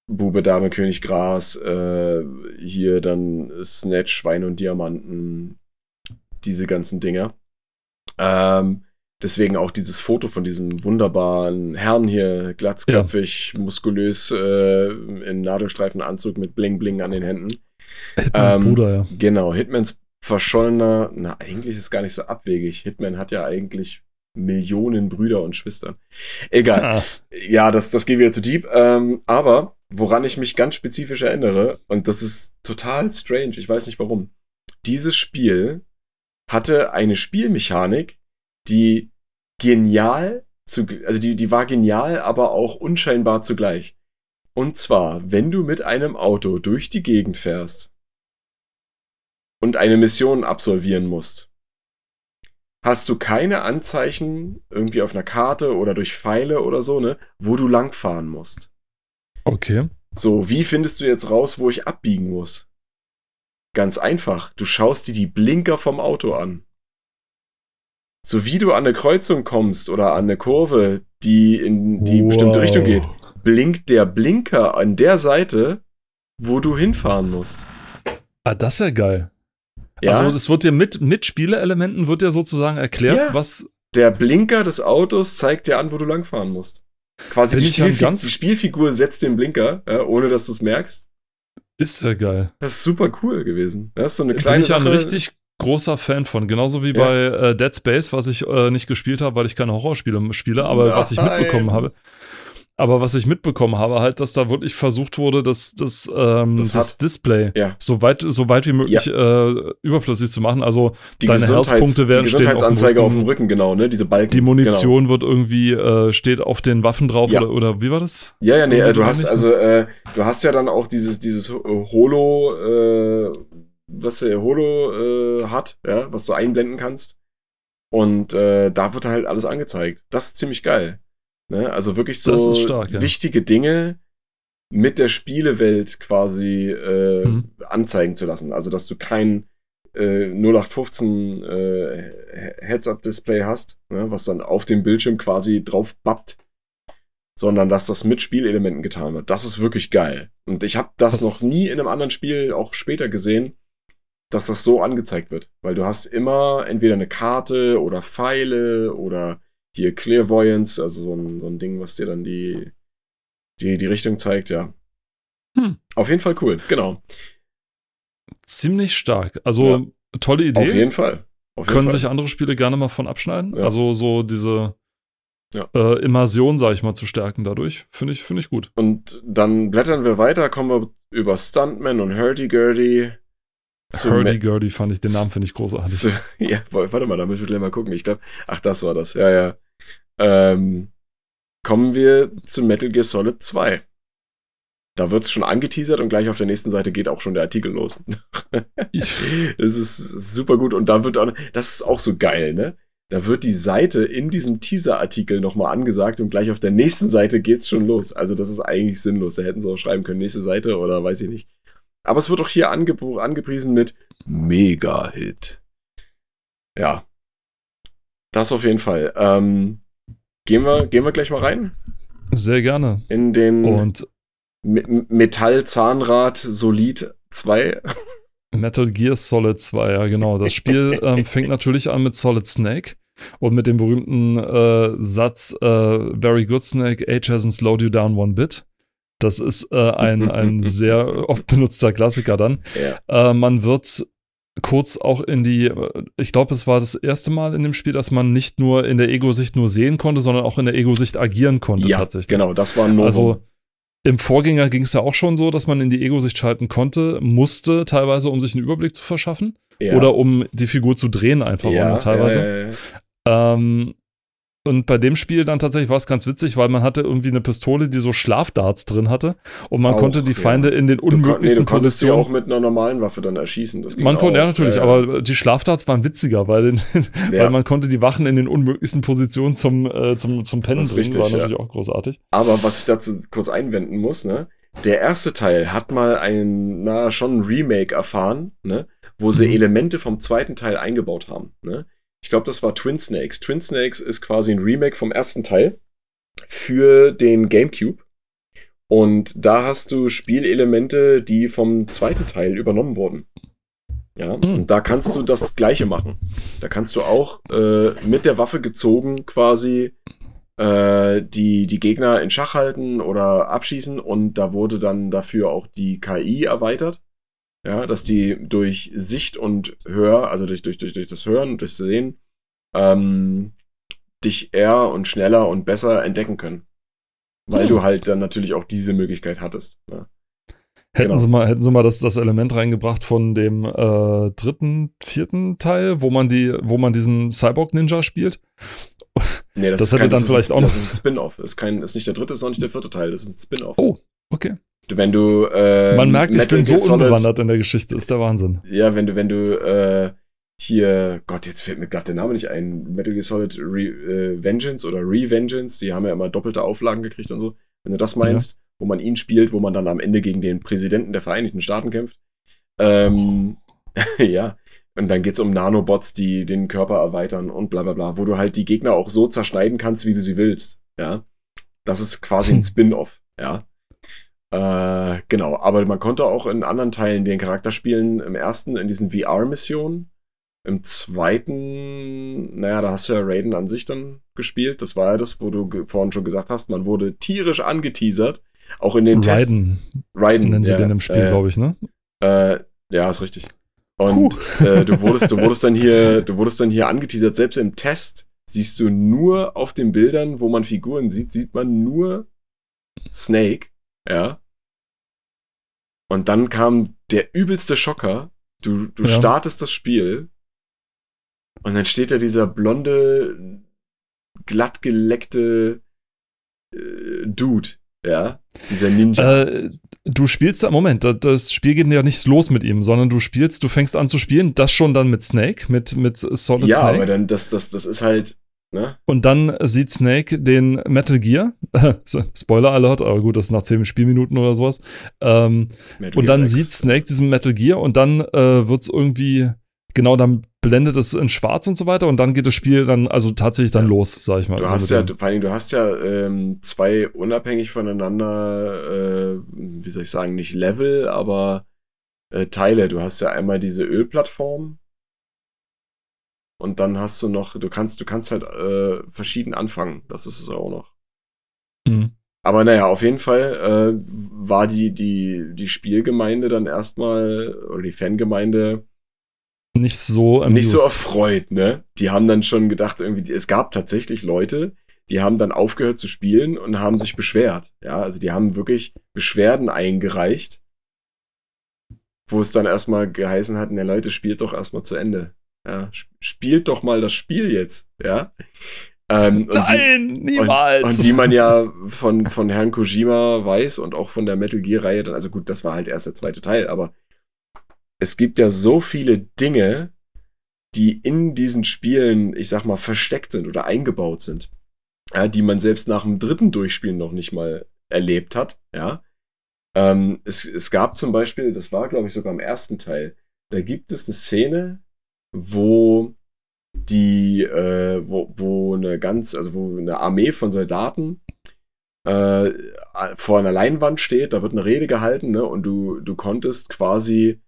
Bube, Dame, König, Gras, äh, hier dann Snatch, Schweine und Diamanten, diese ganzen Dinger. Ähm, deswegen auch dieses Foto von diesem wunderbaren Herrn hier, glatzköpfig, ja. muskulös, äh, in Nadelstreifenanzug mit Bling Bling an den Händen. Hitmans ähm, Bruder, ja. Genau, Hitmans verschollener, na, eigentlich ist gar nicht so abwegig. Hitman hat ja eigentlich Millionen Brüder und Schwestern. Egal. Ah. Ja, das, das geht wieder zu deep. Ähm, aber woran ich mich ganz spezifisch erinnere, und das ist total strange, ich weiß nicht warum. Dieses Spiel hatte eine Spielmechanik, die genial zu, also die, die war genial, aber auch unscheinbar zugleich. Und zwar, wenn du mit einem Auto durch die Gegend fährst und eine Mission absolvieren musst, hast du keine Anzeichen irgendwie auf einer Karte oder durch Pfeile oder so, ne, wo du langfahren musst. Okay. So, wie findest du jetzt raus, wo ich abbiegen muss? Ganz einfach, du schaust dir die Blinker vom Auto an. So wie du an eine Kreuzung kommst oder an eine Kurve, die in die wow. bestimmte Richtung geht, blinkt der Blinker an der Seite, wo du hinfahren musst. Ah, das ist ja geil. Ja? Also es wird dir mit, mit Spieleelementen wird dir sozusagen erklärt, ja. was. Der Blinker des Autos zeigt dir an, wo du langfahren musst. Quasi die, Spielfi die, Spielfigur setzt den Blinker, ja, ohne dass du es merkst. Ist ja geil. Das ist super cool gewesen. Das ist so eine kleine Bin ich Sache. ein richtig großer Fan von. Genauso wie ja. bei äh, Dead Space, was ich äh, nicht gespielt habe, weil ich keine Horrorspiele spiele, aber Nein. was ich mitbekommen habe. Aber was ich mitbekommen habe, halt, dass da wirklich versucht wurde, das, das, ähm, das, das Display ja. so, weit, so weit wie möglich ja. äh, überflüssig zu machen. Also die deine Herzpunkte werden die Gesundheitsanzeige auf dem, auf dem, Rücken, genau, ne? Diese Balken. Die Munition genau. wird irgendwie, äh, steht auf den Waffen drauf ja. oder, oder wie war das? Ja, ja, nee, also du hast, also, äh, du hast ja dann auch dieses, dieses Holo, äh, was der Holo äh, hat, ja, was du einblenden kannst. Und äh, da wird halt alles angezeigt. Das ist ziemlich geil. Ne? Also wirklich so stark, ja. wichtige Dinge mit der Spielewelt quasi äh, mhm. anzeigen zu lassen. Also dass du kein äh, 0815 äh, Heads-Up-Display hast, ne? was dann auf dem Bildschirm quasi drauf bappt, sondern dass das mit Spielelementen getan wird. Das ist wirklich geil. Und ich habe das, das noch nie in einem anderen Spiel auch später gesehen, dass das so angezeigt wird. Weil du hast immer entweder eine Karte oder Pfeile oder hier Clairvoyance, also so ein, so ein Ding, was dir dann die, die, die Richtung zeigt, ja. Hm. Auf jeden Fall cool, genau. Ziemlich stark. Also ja. tolle Idee. Auf jeden Fall. Auf jeden Können Fall. sich andere Spiele gerne mal von abschneiden. Ja. Also so diese ja. äh, Immersion, sag ich mal, zu stärken dadurch. Finde ich, find ich gut. Und dann blättern wir weiter, kommen wir über Stuntman und Hurdy-Gurdy. Hurdy-Gurdy fand ich, den Namen finde ich großartig. Zu, ja, warte mal, da müssen wir gleich mal gucken. Ich glaube, ach, das war das. Ja, ja. Ähm, kommen wir zu Metal Gear Solid 2. Da wird es schon angeteasert und gleich auf der nächsten Seite geht auch schon der Artikel los. Es ist super gut und da wird auch, das ist auch so geil, ne? Da wird die Seite in diesem Teaser-Artikel nochmal angesagt und gleich auf der nächsten Seite geht's schon los. Also das ist eigentlich sinnlos. Da hätten sie auch schreiben können, nächste Seite oder weiß ich nicht. Aber es wird auch hier ange angepriesen mit Mega-Hit. Ja. Das auf jeden Fall. Ähm, Gehen wir, gehen wir gleich mal rein? Sehr gerne. In den Und Metall-Zahnrad Solid 2. Metal Gear Solid 2, ja, genau. Das Spiel ähm, fängt natürlich an mit Solid Snake und mit dem berühmten äh, Satz: äh, Very good Snake, age hasn't slowed you down one bit. Das ist äh, ein, ein sehr oft benutzter Klassiker dann. Ja. Äh, man wird kurz auch in die, ich glaube, es war das erste Mal in dem Spiel, dass man nicht nur in der Ego-Sicht nur sehen konnte, sondern auch in der Ego-Sicht agieren konnte ja, tatsächlich. Genau, das war nur. Also im Vorgänger ging es ja auch schon so, dass man in die Ego-Sicht schalten konnte, musste teilweise, um sich einen Überblick zu verschaffen ja. oder um die Figur zu drehen, einfach ja, teilweise. Ja, ähm, und bei dem Spiel dann tatsächlich war es ganz witzig, weil man hatte irgendwie eine Pistole, die so Schlafdarts drin hatte und man auch, konnte die Feinde ja. in den unmöglichsten du, nee, du Positionen. ja auch mit einer normalen Waffe dann erschießen. man konnte, ja natürlich, äh, aber die Schlafdarts waren witziger, weil, den, ja. weil man konnte die Wachen in den unmöglichsten Positionen zum, äh, zum, zum Pennen bringen, richtig, war natürlich ja. auch großartig. Aber was ich dazu kurz einwenden muss, ne? Der erste Teil hat mal ein, na, schon ein Remake erfahren, ne? Wo sie mhm. Elemente vom zweiten Teil eingebaut haben, ne? Ich glaube, das war Twin Snakes. Twin Snakes ist quasi ein Remake vom ersten Teil. für den GameCube. Und da hast du Spielelemente, die vom zweiten Teil übernommen wurden. Ja, mhm. und da kannst du das Gleiche machen. Da kannst du auch äh, mit der Waffe gezogen quasi äh, die, die Gegner in Schach halten oder abschießen und da wurde dann dafür auch die KI erweitert. Ja, dass die durch Sicht und Hör, also durch, durch, durch, durch das Hören und das Sehen, ähm, dich eher und schneller und besser entdecken können. Weil hm. du halt dann natürlich auch diese Möglichkeit hattest. Ne? Hätten, genau. sie mal, hätten sie mal das, das Element reingebracht von dem äh, dritten, vierten Teil, wo man die, wo man diesen Cyborg-Ninja spielt. Nee, das, das hätte kein, dann das vielleicht ist, auch noch. Das ist ein Spin-off. Ist, ist nicht der dritte, sondern nicht der vierte Teil. Das ist ein Spin-off. Oh, okay. Wenn du. Äh, man merkt, Metal ich bin so Solid, unbewandert in der Geschichte. Ist der Wahnsinn. Ja, wenn du, wenn du äh, hier, Gott, jetzt fällt mir gerade der Name nicht ein. Metal Gear Solid Re, äh, Vengeance oder Revengeance, die haben ja immer doppelte Auflagen gekriegt und so. Wenn du das meinst, ja wo man ihn spielt, wo man dann am Ende gegen den Präsidenten der Vereinigten Staaten kämpft. Ähm, ja. Und dann geht es um Nanobots, die den Körper erweitern und bla bla bla, wo du halt die Gegner auch so zerschneiden kannst, wie du sie willst. Ja. Das ist quasi ein. Spin-off, ja. Äh, genau, aber man konnte auch in anderen Teilen den Charakter spielen. Im ersten in diesen VR-Missionen. Im zweiten, naja, da hast du ja Raiden an sich dann gespielt. Das war ja das, wo du vorhin schon gesagt hast, man wurde tierisch angeteasert auch in den Raiden. Tests. Raiden. Nennen sie ja, den im Spiel, äh, glaube ich, ne? Äh, ja, ist richtig. Und äh, du wurdest, du wurdest dann hier, du wurdest dann hier angeteasert. Selbst im Test siehst du nur auf den Bildern, wo man Figuren sieht, sieht man nur Snake, ja. Und dann kam der übelste Schocker. Du, du ja. startest das Spiel und dann steht da dieser blonde, glattgeleckte äh, Dude ja, dieser Ninja. Äh, du spielst, Moment, das Spiel geht ja nicht los mit ihm, sondern du spielst, du fängst an zu spielen, das schon dann mit Snake, mit, mit Solid ja, Snake. Ja, aber dann, das, das, das ist halt, ne? Und dann sieht Snake den Metal Gear, Spoiler Alert, aber gut, das ist nach 10 Spielminuten oder sowas. Ähm, und dann X. sieht Snake diesen Metal Gear und dann äh, wird es irgendwie genau, dann blendet es in schwarz und so weiter und dann geht das Spiel dann also tatsächlich dann ja. los, sag ich mal. Du also hast ja, vor allem, du hast ja ähm, zwei unabhängig voneinander, äh, wie soll ich sagen, nicht Level, aber äh, Teile. Du hast ja einmal diese Ölplattform und dann hast du noch, du kannst, du kannst halt äh, verschieden anfangen. Das ist es auch noch. Mhm. Aber naja, auf jeden Fall äh, war die, die, die Spielgemeinde dann erstmal, oder die Fangemeinde, nicht so amused. nicht so erfreut, ne? Die haben dann schon gedacht, irgendwie, es gab tatsächlich Leute, die haben dann aufgehört zu spielen und haben sich beschwert. Ja, also die haben wirklich Beschwerden eingereicht, wo es dann erstmal geheißen hat, ne Leute, spielt doch erstmal zu Ende. Ja, spielt doch mal das Spiel jetzt, ja. Ähm, Nein, die, niemals. Und, und, wie man ja von, von Herrn Kojima weiß und auch von der Metal Gear-Reihe, also gut, das war halt erst der zweite Teil, aber es gibt ja so viele Dinge, die in diesen Spielen, ich sag mal, versteckt sind oder eingebaut sind, ja, die man selbst nach dem dritten Durchspielen noch nicht mal erlebt hat, ja. Ähm, es, es gab zum Beispiel, das war glaube ich sogar im ersten Teil, da gibt es eine Szene, wo die, äh, wo, wo eine ganz, also wo eine Armee von Soldaten äh, vor einer Leinwand steht, da wird eine Rede gehalten, ne, und du, du konntest quasi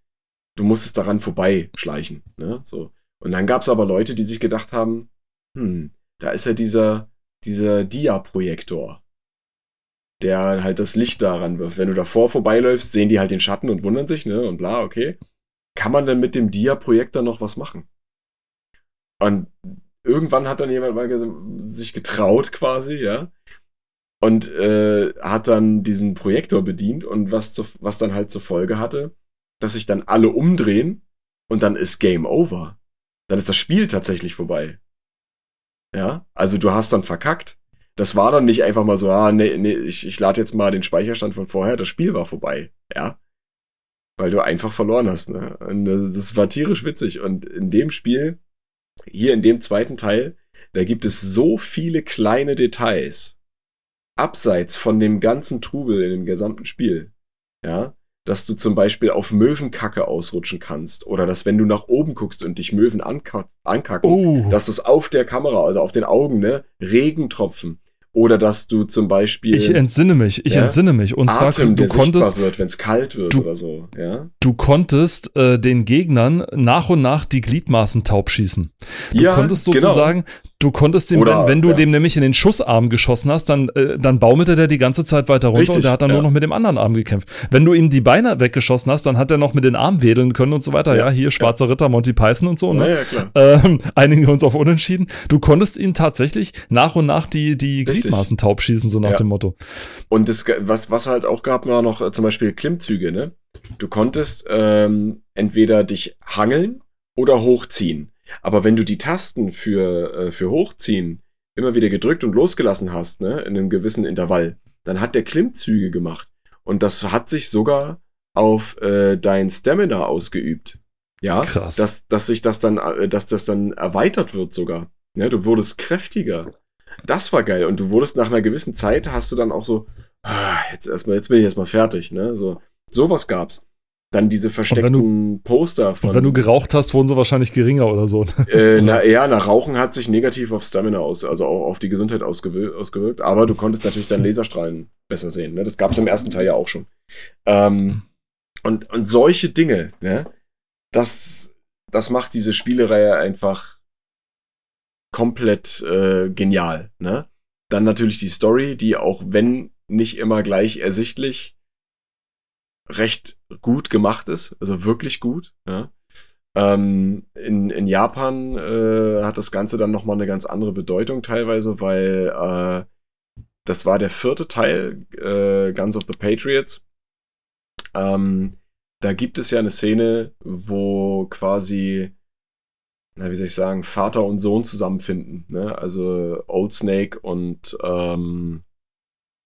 du musstest daran vorbeischleichen. Ne? So. Und dann gab es aber Leute, die sich gedacht haben, hm, da ist ja dieser, dieser Dia-Projektor, der halt das Licht daran wirft. Wenn du davor vorbeiläufst, sehen die halt den Schatten und wundern sich, ne? Und bla, okay. Kann man denn mit dem Dia-Projektor noch was machen? Und irgendwann hat dann jemand mal sich getraut, quasi, ja. Und äh, hat dann diesen Projektor bedient und was, zu, was dann halt zur Folge hatte, dass sich dann alle umdrehen und dann ist Game Over. Dann ist das Spiel tatsächlich vorbei. Ja, also du hast dann verkackt. Das war dann nicht einfach mal so, ah, nee, nee, ich, ich lade jetzt mal den Speicherstand von vorher, das Spiel war vorbei. Ja. Weil du einfach verloren hast, ne? Und das war tierisch witzig. Und in dem Spiel, hier in dem zweiten Teil, da gibt es so viele kleine Details. Abseits von dem ganzen Trubel in dem gesamten Spiel. Ja dass du zum Beispiel auf Möwenkacke ausrutschen kannst oder dass wenn du nach oben guckst und dich Möwen ankacken, oh. dass du es auf der Kamera, also auf den Augen, ne, Regentropfen Oder dass du zum Beispiel. Ich entsinne mich, ich ja, entsinne mich. Und Atem, zwar, du konntest. wird, wenn es kalt wird du, oder so. Ja? Du konntest äh, den Gegnern nach und nach die Gliedmaßen taub schießen. Du ja, konntest genau. sozusagen, genau. Du konntest ihm, wenn, wenn, du ja. dem nämlich in den Schussarm geschossen hast, dann, äh, dann baumelte der die ganze Zeit weiter runter Richtig, und der hat dann nur noch mit dem anderen Arm gekämpft. Wenn du ihm die Beine weggeschossen hast, dann hat er noch mit den Armen wedeln können und so weiter. Ja, hier Schwarzer Ritter, Monty Python und so. Ne? Ja, klar. Ähm, einigen wir uns auf Unentschieden. Du konntest ihn tatsächlich nach und nach die, die Gliedmaßen taub schießen, so nach ja. dem Motto. Und das, was, was halt auch gab, war noch äh, zum Beispiel Klimmzüge, ne? Du konntest ähm, entweder dich hangeln oder hochziehen. Aber wenn du die Tasten für, äh, für hochziehen immer wieder gedrückt und losgelassen hast, ne, in einem gewissen Intervall, dann hat der Klimmzüge gemacht. Und das hat sich sogar auf äh, dein Stamina ausgeübt. Ja, Krass. Dass, dass sich das dann, äh, dass das dann erweitert wird sogar. Ja, du wurdest kräftiger. Das war geil. Und du wurdest nach einer gewissen Zeit, hast du dann auch so, ah, jetzt erstmal, jetzt bin ich erstmal fertig, ne? So, sowas gab's. Dann diese versteckten du, Poster von. Und wenn du geraucht hast, wurden sie wahrscheinlich geringer oder so. Äh, na ja, nach Rauchen hat sich negativ auf Stamina aus, also auch auf die Gesundheit ausgewirkt, ausgewirkt. Aber du konntest natürlich dann Laserstrahlen besser sehen. Ne? Das gab's im ersten Teil ja auch schon. Ähm, und, und solche Dinge, ne? Das, das macht diese Spielereihe einfach komplett äh, genial. Ne? Dann natürlich die Story, die auch wenn nicht immer gleich ersichtlich recht gut gemacht ist, also wirklich gut. Ja? Ähm, in, in Japan äh, hat das Ganze dann nochmal eine ganz andere Bedeutung teilweise, weil äh, das war der vierte Teil, äh, Guns of the Patriots. Ähm, da gibt es ja eine Szene, wo quasi na, wie soll ich sagen, Vater und Sohn zusammenfinden. Ne? Also Old Snake und ähm,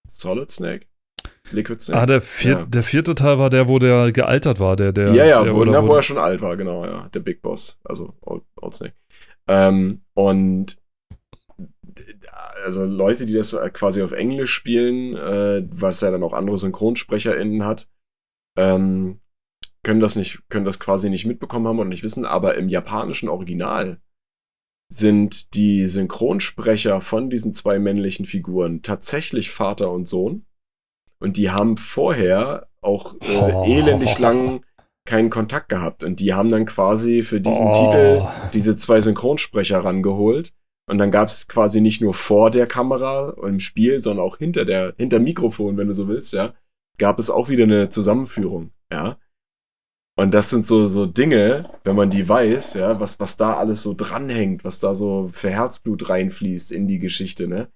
Solid Snake? Liquid Snake? Ah, der, vier, ja. der vierte Teil war der, wo der gealtert war. Der, der, ja, ja, der, wo, na, wo er schon alt war, genau, ja. Der Big Boss, also Old, Old Snake. Ähm, und also Leute, die das quasi auf Englisch spielen, äh, was ja dann auch andere SynchronsprecherInnen hat, ähm, können das nicht, können das quasi nicht mitbekommen haben und nicht wissen, aber im japanischen Original sind die Synchronsprecher von diesen zwei männlichen Figuren tatsächlich Vater und Sohn. Und die haben vorher auch äh, oh. elendig lang keinen Kontakt gehabt. Und die haben dann quasi für diesen oh. Titel diese zwei Synchronsprecher rangeholt. Und dann gab es quasi nicht nur vor der Kamera im Spiel, sondern auch hinter der, hinter Mikrofon, wenn du so willst, ja, gab es auch wieder eine Zusammenführung, ja. Und das sind so, so Dinge, wenn man die weiß, ja, was, was da alles so dranhängt, was da so für Herzblut reinfließt in die Geschichte, ne?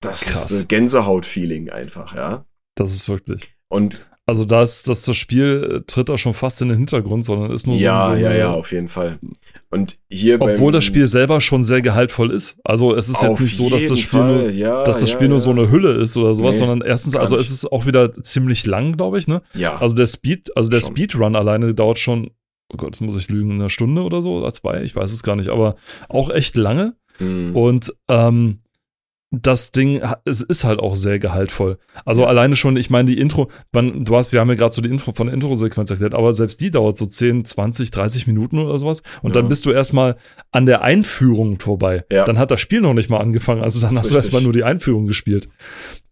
Das Krass. ist Gänsehaut-Feeling einfach, ja. Das ist wirklich. Und also da ist das, das Spiel äh, tritt da schon fast in den Hintergrund, sondern ist nur ja, so. Ja, ja, ja, auf jeden Fall. Und hier Obwohl das Spiel selber schon sehr gehaltvoll ist. Also es ist jetzt nicht so, dass das Spiel, nur, ja, dass das ja, Spiel nur so eine Hülle ist oder sowas, nee, sondern erstens, also es ist auch wieder ziemlich lang, glaube ich, ne? Ja. Also der Speed, also der schon. Speedrun alleine dauert schon, oh Gott, jetzt muss ich lügen, eine Stunde oder so oder zwei, ich weiß es gar nicht, aber auch echt lange. Mhm. Und ähm, das Ding, es ist halt auch sehr gehaltvoll. Also ja. alleine schon, ich meine, die Intro, man, du hast, wir haben ja gerade so die Intro von der Intro-Sequenz erklärt, aber selbst die dauert so 10, 20, 30 Minuten oder sowas. Und ja. dann bist du erstmal an der Einführung vorbei. Ja. Dann hat das Spiel noch nicht mal angefangen. Also dann hast richtig. du erstmal nur die Einführung gespielt.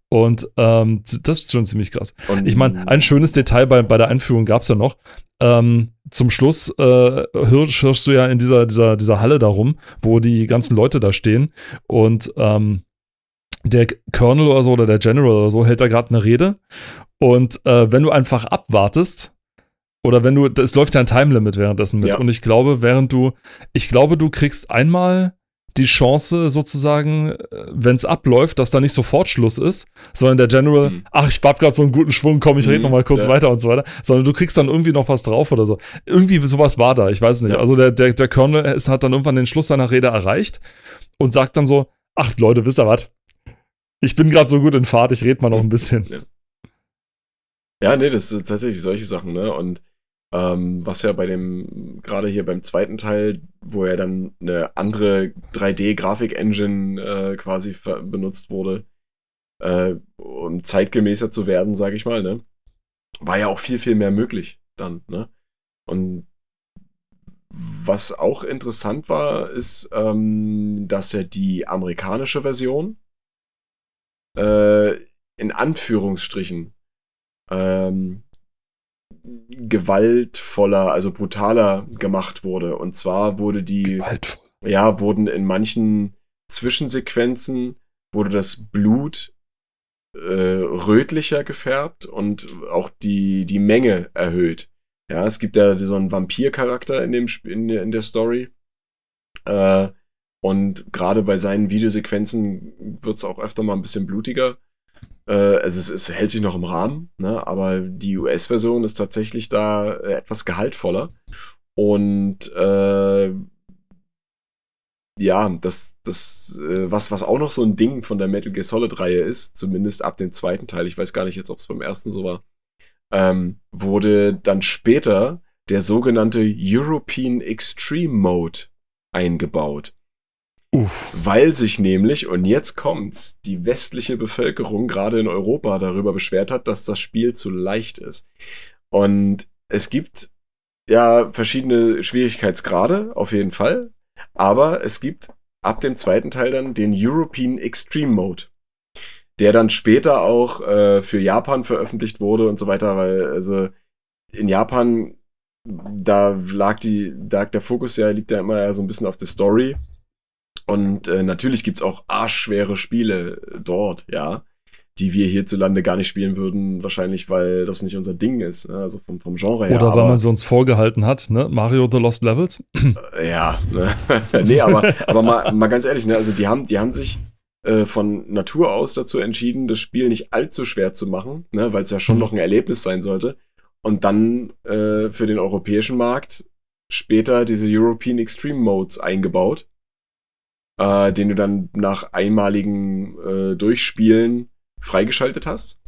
Und ähm, das ist schon ziemlich krass. Und ich meine, ein schönes Detail bei, bei der Einführung gab es ja noch. Ähm, zum Schluss äh, hirsch, hirschst du ja in dieser, dieser, dieser Halle darum, wo die ganzen Leute da stehen. Und ähm, der Colonel oder so oder der General oder so hält da gerade eine Rede. Und äh, wenn du einfach abwartest, oder wenn du, es läuft ja ein Time Limit währenddessen mit. Ja. Und ich glaube, während du, ich glaube, du kriegst einmal die Chance sozusagen, äh, wenn es abläuft, dass da nicht sofort Schluss ist, sondern der General, mhm. ach, ich hab gerade so einen guten Schwung, komm, ich mhm, rede noch mal kurz ja. weiter und so weiter, sondern du kriegst dann irgendwie noch was drauf oder so. Irgendwie sowas war da, ich weiß nicht. Ja. Also der, der, der Colonel ist, hat dann irgendwann den Schluss seiner Rede erreicht und sagt dann so, ach Leute, wisst ihr was? Ich bin gerade so gut in Fahrt, ich rede mal noch ein bisschen. Ja. ja, nee, das sind tatsächlich solche Sachen, ne? Und ähm, was ja bei dem, gerade hier beim zweiten Teil, wo ja dann eine andere 3D-Grafik-Engine äh, quasi benutzt wurde, äh, um zeitgemäßer zu werden, sag ich mal, ne? War ja auch viel, viel mehr möglich dann, ne? Und was auch interessant war, ist, ähm, dass ja die amerikanische Version äh, in Anführungsstrichen ähm, gewaltvoller, also brutaler gemacht wurde. Und zwar wurde die, Gewaltvoll. ja, wurden in manchen Zwischensequenzen wurde das Blut äh, rötlicher gefärbt und auch die, die Menge erhöht. Ja, es gibt ja so einen Vampir-Charakter in, dem, in, in der Story. Äh, und gerade bei seinen Videosequenzen wird es auch öfter mal ein bisschen blutiger. Äh, also es, es, hält sich noch im Rahmen, ne? aber die US-Version ist tatsächlich da äh, etwas gehaltvoller. Und äh, ja, das, das, äh, was, was auch noch so ein Ding von der Metal Gear Solid-Reihe ist, zumindest ab dem zweiten Teil, ich weiß gar nicht jetzt, ob es beim ersten so war, ähm, wurde dann später der sogenannte European Extreme Mode eingebaut. Uff. Weil sich nämlich, und jetzt kommt's, die westliche Bevölkerung gerade in Europa darüber beschwert hat, dass das Spiel zu leicht ist. Und es gibt ja verschiedene Schwierigkeitsgrade, auf jeden Fall. Aber es gibt ab dem zweiten Teil dann den European Extreme Mode, der dann später auch äh, für Japan veröffentlicht wurde und so weiter, weil also in Japan da lag die, lag der Fokus ja, liegt ja immer so ein bisschen auf der Story und äh, natürlich gibt's auch arschschwere Spiele dort, ja, die wir hierzulande gar nicht spielen würden, wahrscheinlich, weil das nicht unser Ding ist, ne? also vom, vom Genre her. Oder weil man sie uns vorgehalten hat, ne? Mario The Lost Levels? Äh, ja, ne? nee, aber, aber mal, mal ganz ehrlich, ne? also die haben, die haben sich äh, von Natur aus dazu entschieden, das Spiel nicht allzu schwer zu machen, ne? weil es ja schon mhm. noch ein Erlebnis sein sollte. Und dann äh, für den europäischen Markt später diese European Extreme Modes eingebaut äh, den du dann nach einmaligen äh, Durchspielen freigeschaltet hast.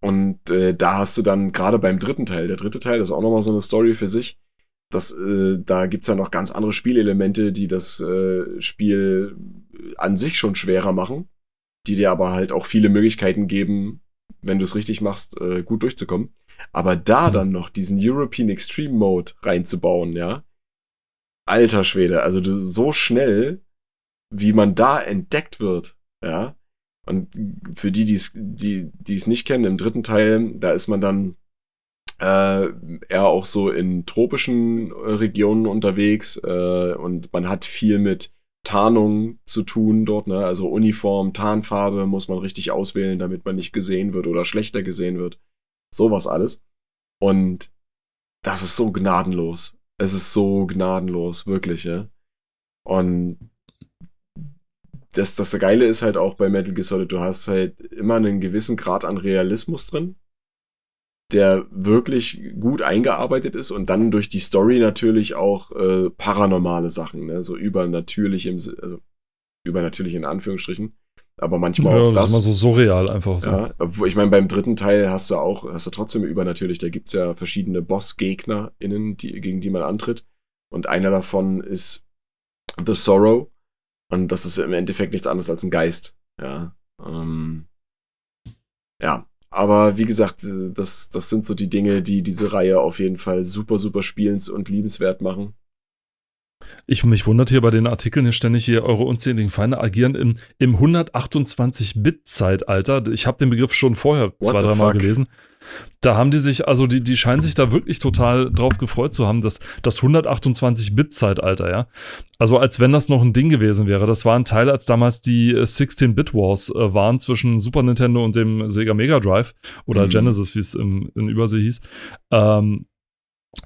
Und äh, da hast du dann gerade beim dritten Teil, der dritte Teil, das ist auch nochmal so eine Story für sich. Das, äh, da gibt's ja noch ganz andere Spielelemente, die das äh, Spiel an sich schon schwerer machen, die dir aber halt auch viele Möglichkeiten geben, wenn du es richtig machst, äh, gut durchzukommen. Aber da mhm. dann noch diesen European Extreme Mode reinzubauen, ja. Alter Schwede, also du so schnell wie man da entdeckt wird, ja. Und für die, die's, die die es nicht kennen, im dritten Teil, da ist man dann äh, eher auch so in tropischen äh, Regionen unterwegs äh, und man hat viel mit Tarnung zu tun dort, ne? Also Uniform, Tarnfarbe muss man richtig auswählen, damit man nicht gesehen wird oder schlechter gesehen wird. Sowas alles. Und das ist so gnadenlos. Es ist so gnadenlos, wirklich, ja. Und das, das Geile ist halt auch bei Metal Gear Solid, du hast halt immer einen gewissen Grad an Realismus drin, der wirklich gut eingearbeitet ist und dann durch die Story natürlich auch äh, paranormale Sachen, ne? so übernatürlich im, also übernatürlich in Anführungsstrichen, aber manchmal ja, auch das. das ist immer so surreal einfach so. Ja, ich meine, beim dritten Teil hast du auch, hast du trotzdem übernatürlich, da gibt's ja verschiedene Boss-GegnerInnen, die, gegen die man antritt und einer davon ist The Sorrow, und das ist im Endeffekt nichts anderes als ein Geist. Ja. Ähm, ja. Aber wie gesagt, das, das sind so die Dinge, die diese Reihe auf jeden Fall super, super spielens- und liebenswert machen. Ich mich wundert hier bei den Artikeln hier ständig hier eure unzähligen Feinde agieren im, im 128-Bit-Zeitalter. Ich habe den Begriff schon vorher What zwei, dreimal gelesen. Da haben die sich, also die, die scheinen sich da wirklich total drauf gefreut zu haben, dass das 128-Bit-Zeitalter, ja. Also als wenn das noch ein Ding gewesen wäre. Das war ein Teil, als damals die 16-Bit-Wars äh, waren zwischen Super Nintendo und dem Sega Mega Drive oder mhm. Genesis, wie es in Übersee hieß. Ähm,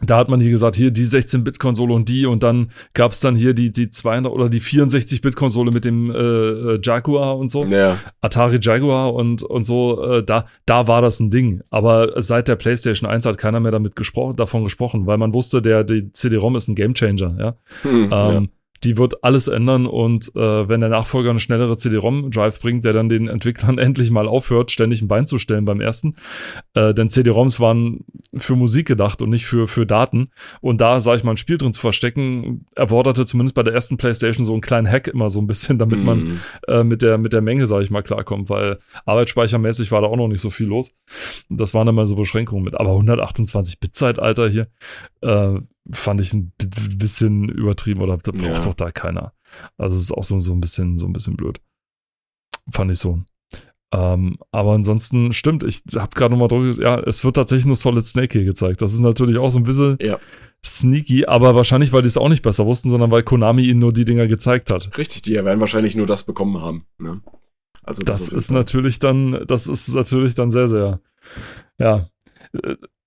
da hat man hier gesagt, hier die 16-Bit-Konsole und die und dann gab es dann hier die, die 200 oder die 64-Bit-Konsole mit dem äh, äh, Jaguar und so. Ja. Atari Jaguar und, und so, äh, da, da war das ein Ding. Aber seit der PlayStation 1 hat keiner mehr damit gespro davon gesprochen, weil man wusste, der, die CD-ROM ist ein Gamechanger, ja. Hm, ähm, ja die wird alles ändern und äh, wenn der Nachfolger eine schnellere CD-ROM-Drive bringt, der dann den Entwicklern endlich mal aufhört, ständig ein Bein zu stellen beim ersten. Äh, denn CD-ROMs waren für Musik gedacht und nicht für, für Daten. Und da, sage ich mal, ein Spiel drin zu verstecken, erforderte zumindest bei der ersten PlayStation so einen kleinen Hack immer so ein bisschen, damit mm. man mhm. äh, mit, der, mit der Menge, sage ich mal, klarkommt, weil arbeitsspeichermäßig war da auch noch nicht so viel los. Das waren dann mal so Beschränkungen mit. Aber 128-Bit-Zeitalter hier, äh, fand ich ein bisschen übertrieben oder braucht ja. doch da keiner. Also es ist auch so, so ein bisschen, so ein bisschen blöd. Fand ich so. Ähm, aber ansonsten stimmt, ich habe gerade nochmal drüber, ja, es wird tatsächlich nur Solid Snake hier gezeigt. Das ist natürlich auch so ein bisschen Ja. sneaky, aber wahrscheinlich, weil die es auch nicht besser wussten, sondern weil Konami ihnen nur die Dinger gezeigt hat. Richtig, die werden wahrscheinlich nur das bekommen haben. Ne? Also Das jeden ist natürlich dann, das ist natürlich dann sehr, sehr, ja.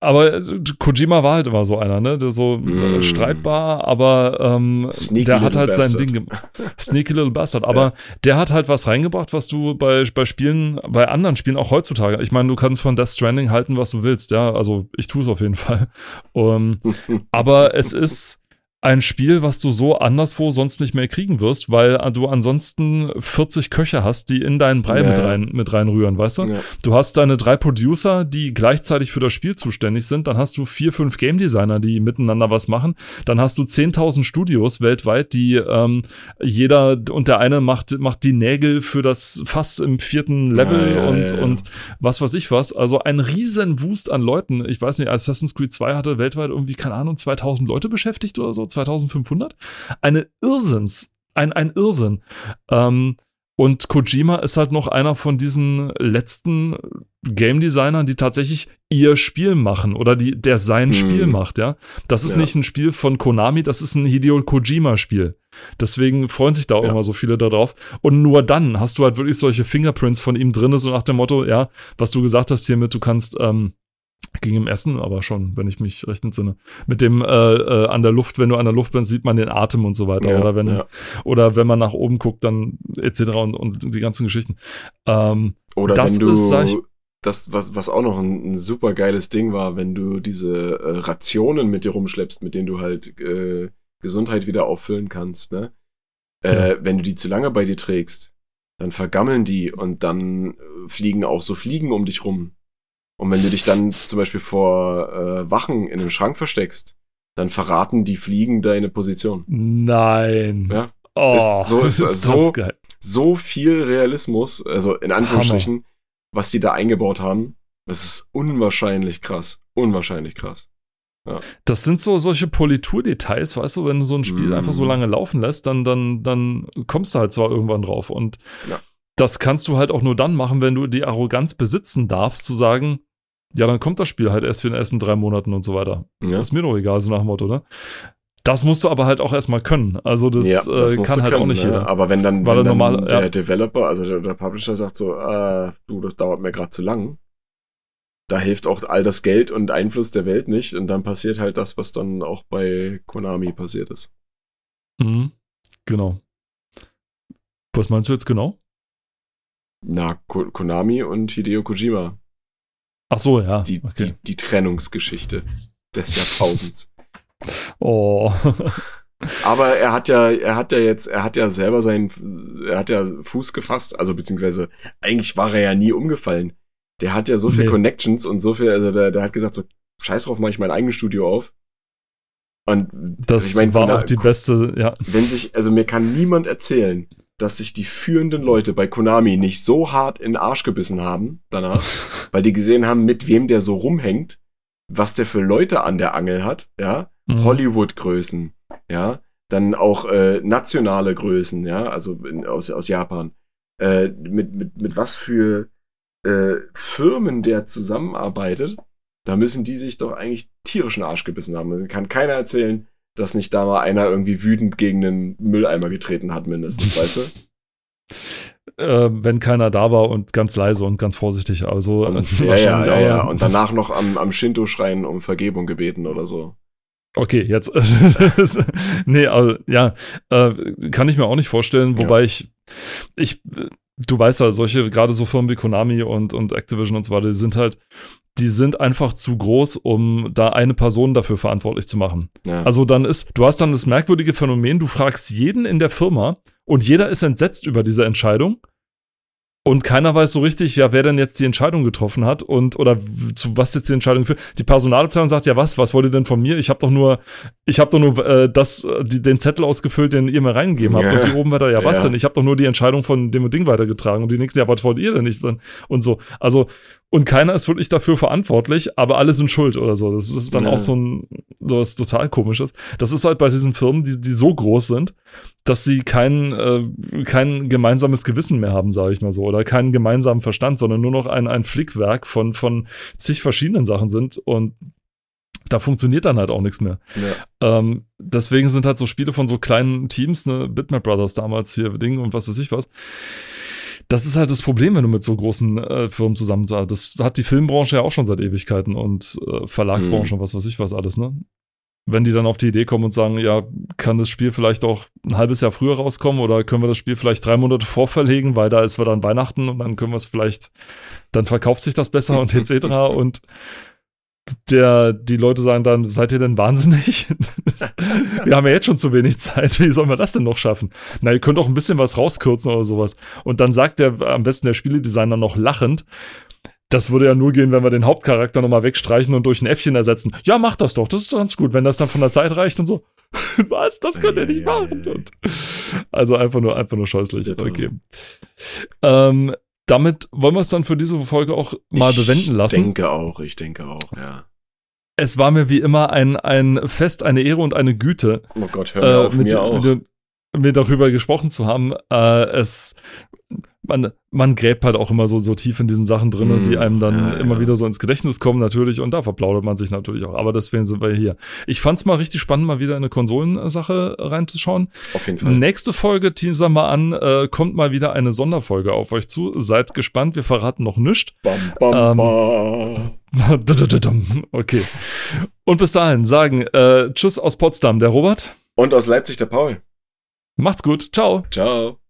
Aber äh, Kojima war halt immer so einer, ne? Der so äh, Mm. streitbar, aber ähm, Sneaky der hat halt sein bastard. Ding gemacht. Sneaky Little Bastard. Aber der hat halt was reingebracht, was du bei, bei Spielen, bei anderen Spielen auch heutzutage, ich meine, du kannst von Death Stranding halten, was du willst, ja. Also ich tue es auf jeden Fall. Um, aber es ist ein Spiel, was du so anderswo sonst nicht mehr kriegen wirst, weil du ansonsten 40 Köche hast, die in deinen Brei Ja, mit, rein, mit reinrühren, weißt du? ja. Du hast deine drei Producer, die gleichzeitig für das Spiel zuständig sind. Dann hast du vier, fünf Game Designer, die miteinander was machen. Dann hast du 10.000 Studios weltweit, die ähm, jeder und der eine macht, macht die Nägel für das Fass im vierten Level Ja, und, und was weiß ich was. Also ein riesen Wust an Leuten. Ich weiß nicht, Assassin's Creed 2 hatte weltweit irgendwie, keine Ahnung, 2000 Leute beschäftigt oder so, 2500. Eine Irrsinns, ein, ein Irrsinn. Ähm, und Kojima ist halt noch einer von diesen letzten Game Designern, die tatsächlich ihr Spiel machen oder die, der sein Hm. Spiel macht, ja. Das ist Ja. nicht ein Spiel von Konami, das ist ein Hideo Kojima-Spiel. Deswegen freuen sich da auch Ja. immer so viele darauf. Und nur dann hast du halt wirklich solche Fingerprints von ihm drin, so nach dem Motto, ja, was du gesagt hast hiermit, du kannst, ähm, ging im Essen aber schon, wenn ich mich recht entsinne. Mit dem äh, äh, an der Luft, wenn du an der Luft bist, sieht man den Atem und so weiter. Ja, oder wenn, ja. oder wenn man nach oben guckt, dann etc. und, und die ganzen Geschichten. Ähm, Oder Das wenn du ist, ich- das, was, was auch noch ein, ein super geiles Ding war, wenn du diese äh, Rationen mit dir rumschleppst, mit denen du halt äh, Gesundheit wieder auffüllen kannst, ne? Äh, Wenn du die zu lange bei dir trägst, dann vergammeln die und dann äh, fliegen auch so Fliegen um dich rum. Und wenn du dich dann zum Beispiel vor äh, Wachen in einem Schrank versteckst, dann verraten die Fliegen deine Position. nein. Ja. Oh, Ist so- ist ist so- geil. so viel Realismus, also in Anführungsstrichen, was die da eingebaut haben. Das ist unwahrscheinlich krass. Unwahrscheinlich krass. Das sind so solche Politurdetails, weißt du, wenn du so ein Spiel Mm. einfach so lange laufen lässt, dann, dann, dann kommst du halt zwar irgendwann drauf. Und Ja. das kannst du halt auch nur dann machen, wenn du die Arroganz besitzen darfst, zu sagen, ja, dann kommt das Spiel halt erst für den ersten drei Monaten und so weiter. Ja, Ist mir doch egal, so nach dem Motto, ne? Das musst du aber halt auch erstmal können. Also das, ja, das äh, kann halt auch können, nicht ne? jeder. Aber wenn dann, Weil wenn dann normal- der ja. Developer, also der, der Publisher sagt so, äh, du, das dauert mir gerade zu lang, da hilft auch all das Geld und Einfluss der Welt nicht und dann passiert halt das, was dann auch bei Konami passiert ist. Mhm. Genau. Was meinst du jetzt genau? Na, Ko Konami und Hideo Kojima. Ach so, ja. Die, okay. die, die Trennungsgeschichte des Jahrtausends. Oh. Aber er hat ja, er hat ja jetzt, er hat ja selber seinen, er hat ja Fuß gefasst, also beziehungsweise eigentlich war er ja nie umgefallen. Der hat ja so viel Nee. Connections und so viel, also der, der hat gesagt so, scheiß drauf, mach ich mein eigenes Studio auf. Und Das ich mein, war auch die beste, ja. wenn sich, also mir kann niemand erzählen, dass sich die führenden Leute bei Konami nicht so hart in den Arsch gebissen haben danach, weil die gesehen haben, mit wem der so rumhängt, was der für Leute an der Angel hat, ja, Mhm. Hollywood-Größen, ja, dann auch äh, nationale Größen, ja, also in, aus, aus Japan. Äh, mit, mit, mit was für äh, Firmen der zusammenarbeitet, da müssen die sich doch eigentlich tierischen Arsch gebissen haben. Also kann keiner erzählen, dass nicht da mal einer irgendwie wütend gegen einen Mülleimer getreten hat, mindestens, weißt du? äh, wenn keiner da war und ganz leise und ganz vorsichtig. Also Und, äh, ja, ja, ja, ja. Und danach noch am, am Shinto-Schrein um Vergebung gebeten oder so. Okay, jetzt. nee, also, ja, äh, kann ich mir auch nicht vorstellen, wobei ich, ich, du weißt ja, solche, gerade so Firmen wie Konami und, und Activision und so weiter, die sind halt, die sind einfach zu groß, um da eine Person dafür verantwortlich zu machen. Ja. Also dann ist, du hast dann das merkwürdige Phänomen, du fragst jeden in der Firma und jeder ist entsetzt über diese Entscheidung. Und keiner weiß so richtig, ja, wer denn jetzt die Entscheidung getroffen hat und oder zu was jetzt die Entscheidung führt. Die Personalabteilung sagt ja, was, was wollt ihr denn von mir? Ich habe doch nur, ich habe doch nur äh, das, äh, die, den Zettel ausgefüllt, den ihr mir reingegeben habt. Ja. Und die oben weiter, ja, was Ja. denn? Ich habe doch nur die Entscheidung von dem und Ding weitergetragen. Und die nächsten, ja, was wollt ihr denn nicht? Und so. Also, und keiner ist wirklich dafür verantwortlich, aber alle sind schuld oder so. Das ist dann Ja. auch so ein, sowas total komisches. Das ist halt bei diesen Firmen, die, die so groß sind, dass sie kein, äh, kein gemeinsames Gewissen mehr haben, sage ich mal so, oder keinen gemeinsamen Verstand, sondern nur noch ein, ein Flickwerk von, von zig verschiedenen Sachen sind und da funktioniert dann halt auch nichts mehr. Ja. Ähm, deswegen sind halt so Spiele von so kleinen Teams, ne, Bitmap Brothers damals hier, Ding und was weiß ich was. Das ist halt das Problem, wenn du mit so großen äh, Firmen zusammen Das hat die Filmbranche ja auch schon seit Ewigkeiten und äh, Verlagsbranche mhm. und was weiß ich was alles, ne? Wenn die dann auf die Idee kommen und sagen, ja, kann das Spiel vielleicht auch ein halbes Jahr früher rauskommen oder können wir das Spiel vielleicht drei Monate vorverlegen, weil da ist wir dann Weihnachten und dann können wir es vielleicht, dann verkauft sich das besser und etc. und der, die Leute sagen dann, seid ihr denn wahnsinnig? wir haben ja jetzt schon zu wenig Zeit, wie sollen wir das denn noch schaffen? Na, ihr könnt auch ein bisschen was rauskürzen oder sowas. Und dann sagt der am besten der Spieledesigner noch lachend, das würde ja nur gehen, wenn wir den Hauptcharakter nochmal wegstreichen und durch ein Äffchen ersetzen. Ja, mach das doch, das ist ganz gut, wenn das dann von der Zeit reicht und so. Was? Das könnt ihr nicht machen. Und also einfach nur, einfach nur scheußlich. Okay. Ähm, damit wollen wir es dann für diese Folge auch mal ich bewenden lassen. Ich denke auch, ich denke auch, ja. Es war mir wie immer ein, ein Fest, eine Ehre und eine Güte. Oh Gott, hör mir äh, auf, mit, mir auch. Mit, mit darüber gesprochen zu haben. Äh, es man, man gräbt halt auch immer so, so tief in diesen Sachen drin, mm, die einem dann ja, immer ja. wieder so ins Gedächtnis kommen, natürlich. Und da verplaudert man sich natürlich auch. Aber deswegen sind wir hier. Ich fand es mal richtig spannend, mal wieder in eine Konsolensache reinzuschauen. Auf jeden Fall. Nächste Folge, teasern wir an, äh, kommt mal wieder eine Sonderfolge auf euch zu. Seid gespannt, wir verraten noch nichts. Bam, bam, ähm, okay. Und bis dahin sagen äh, Tschüss aus Potsdam, der Robert. Und aus Leipzig, der Paul. Macht's gut. Ciao. Ciao.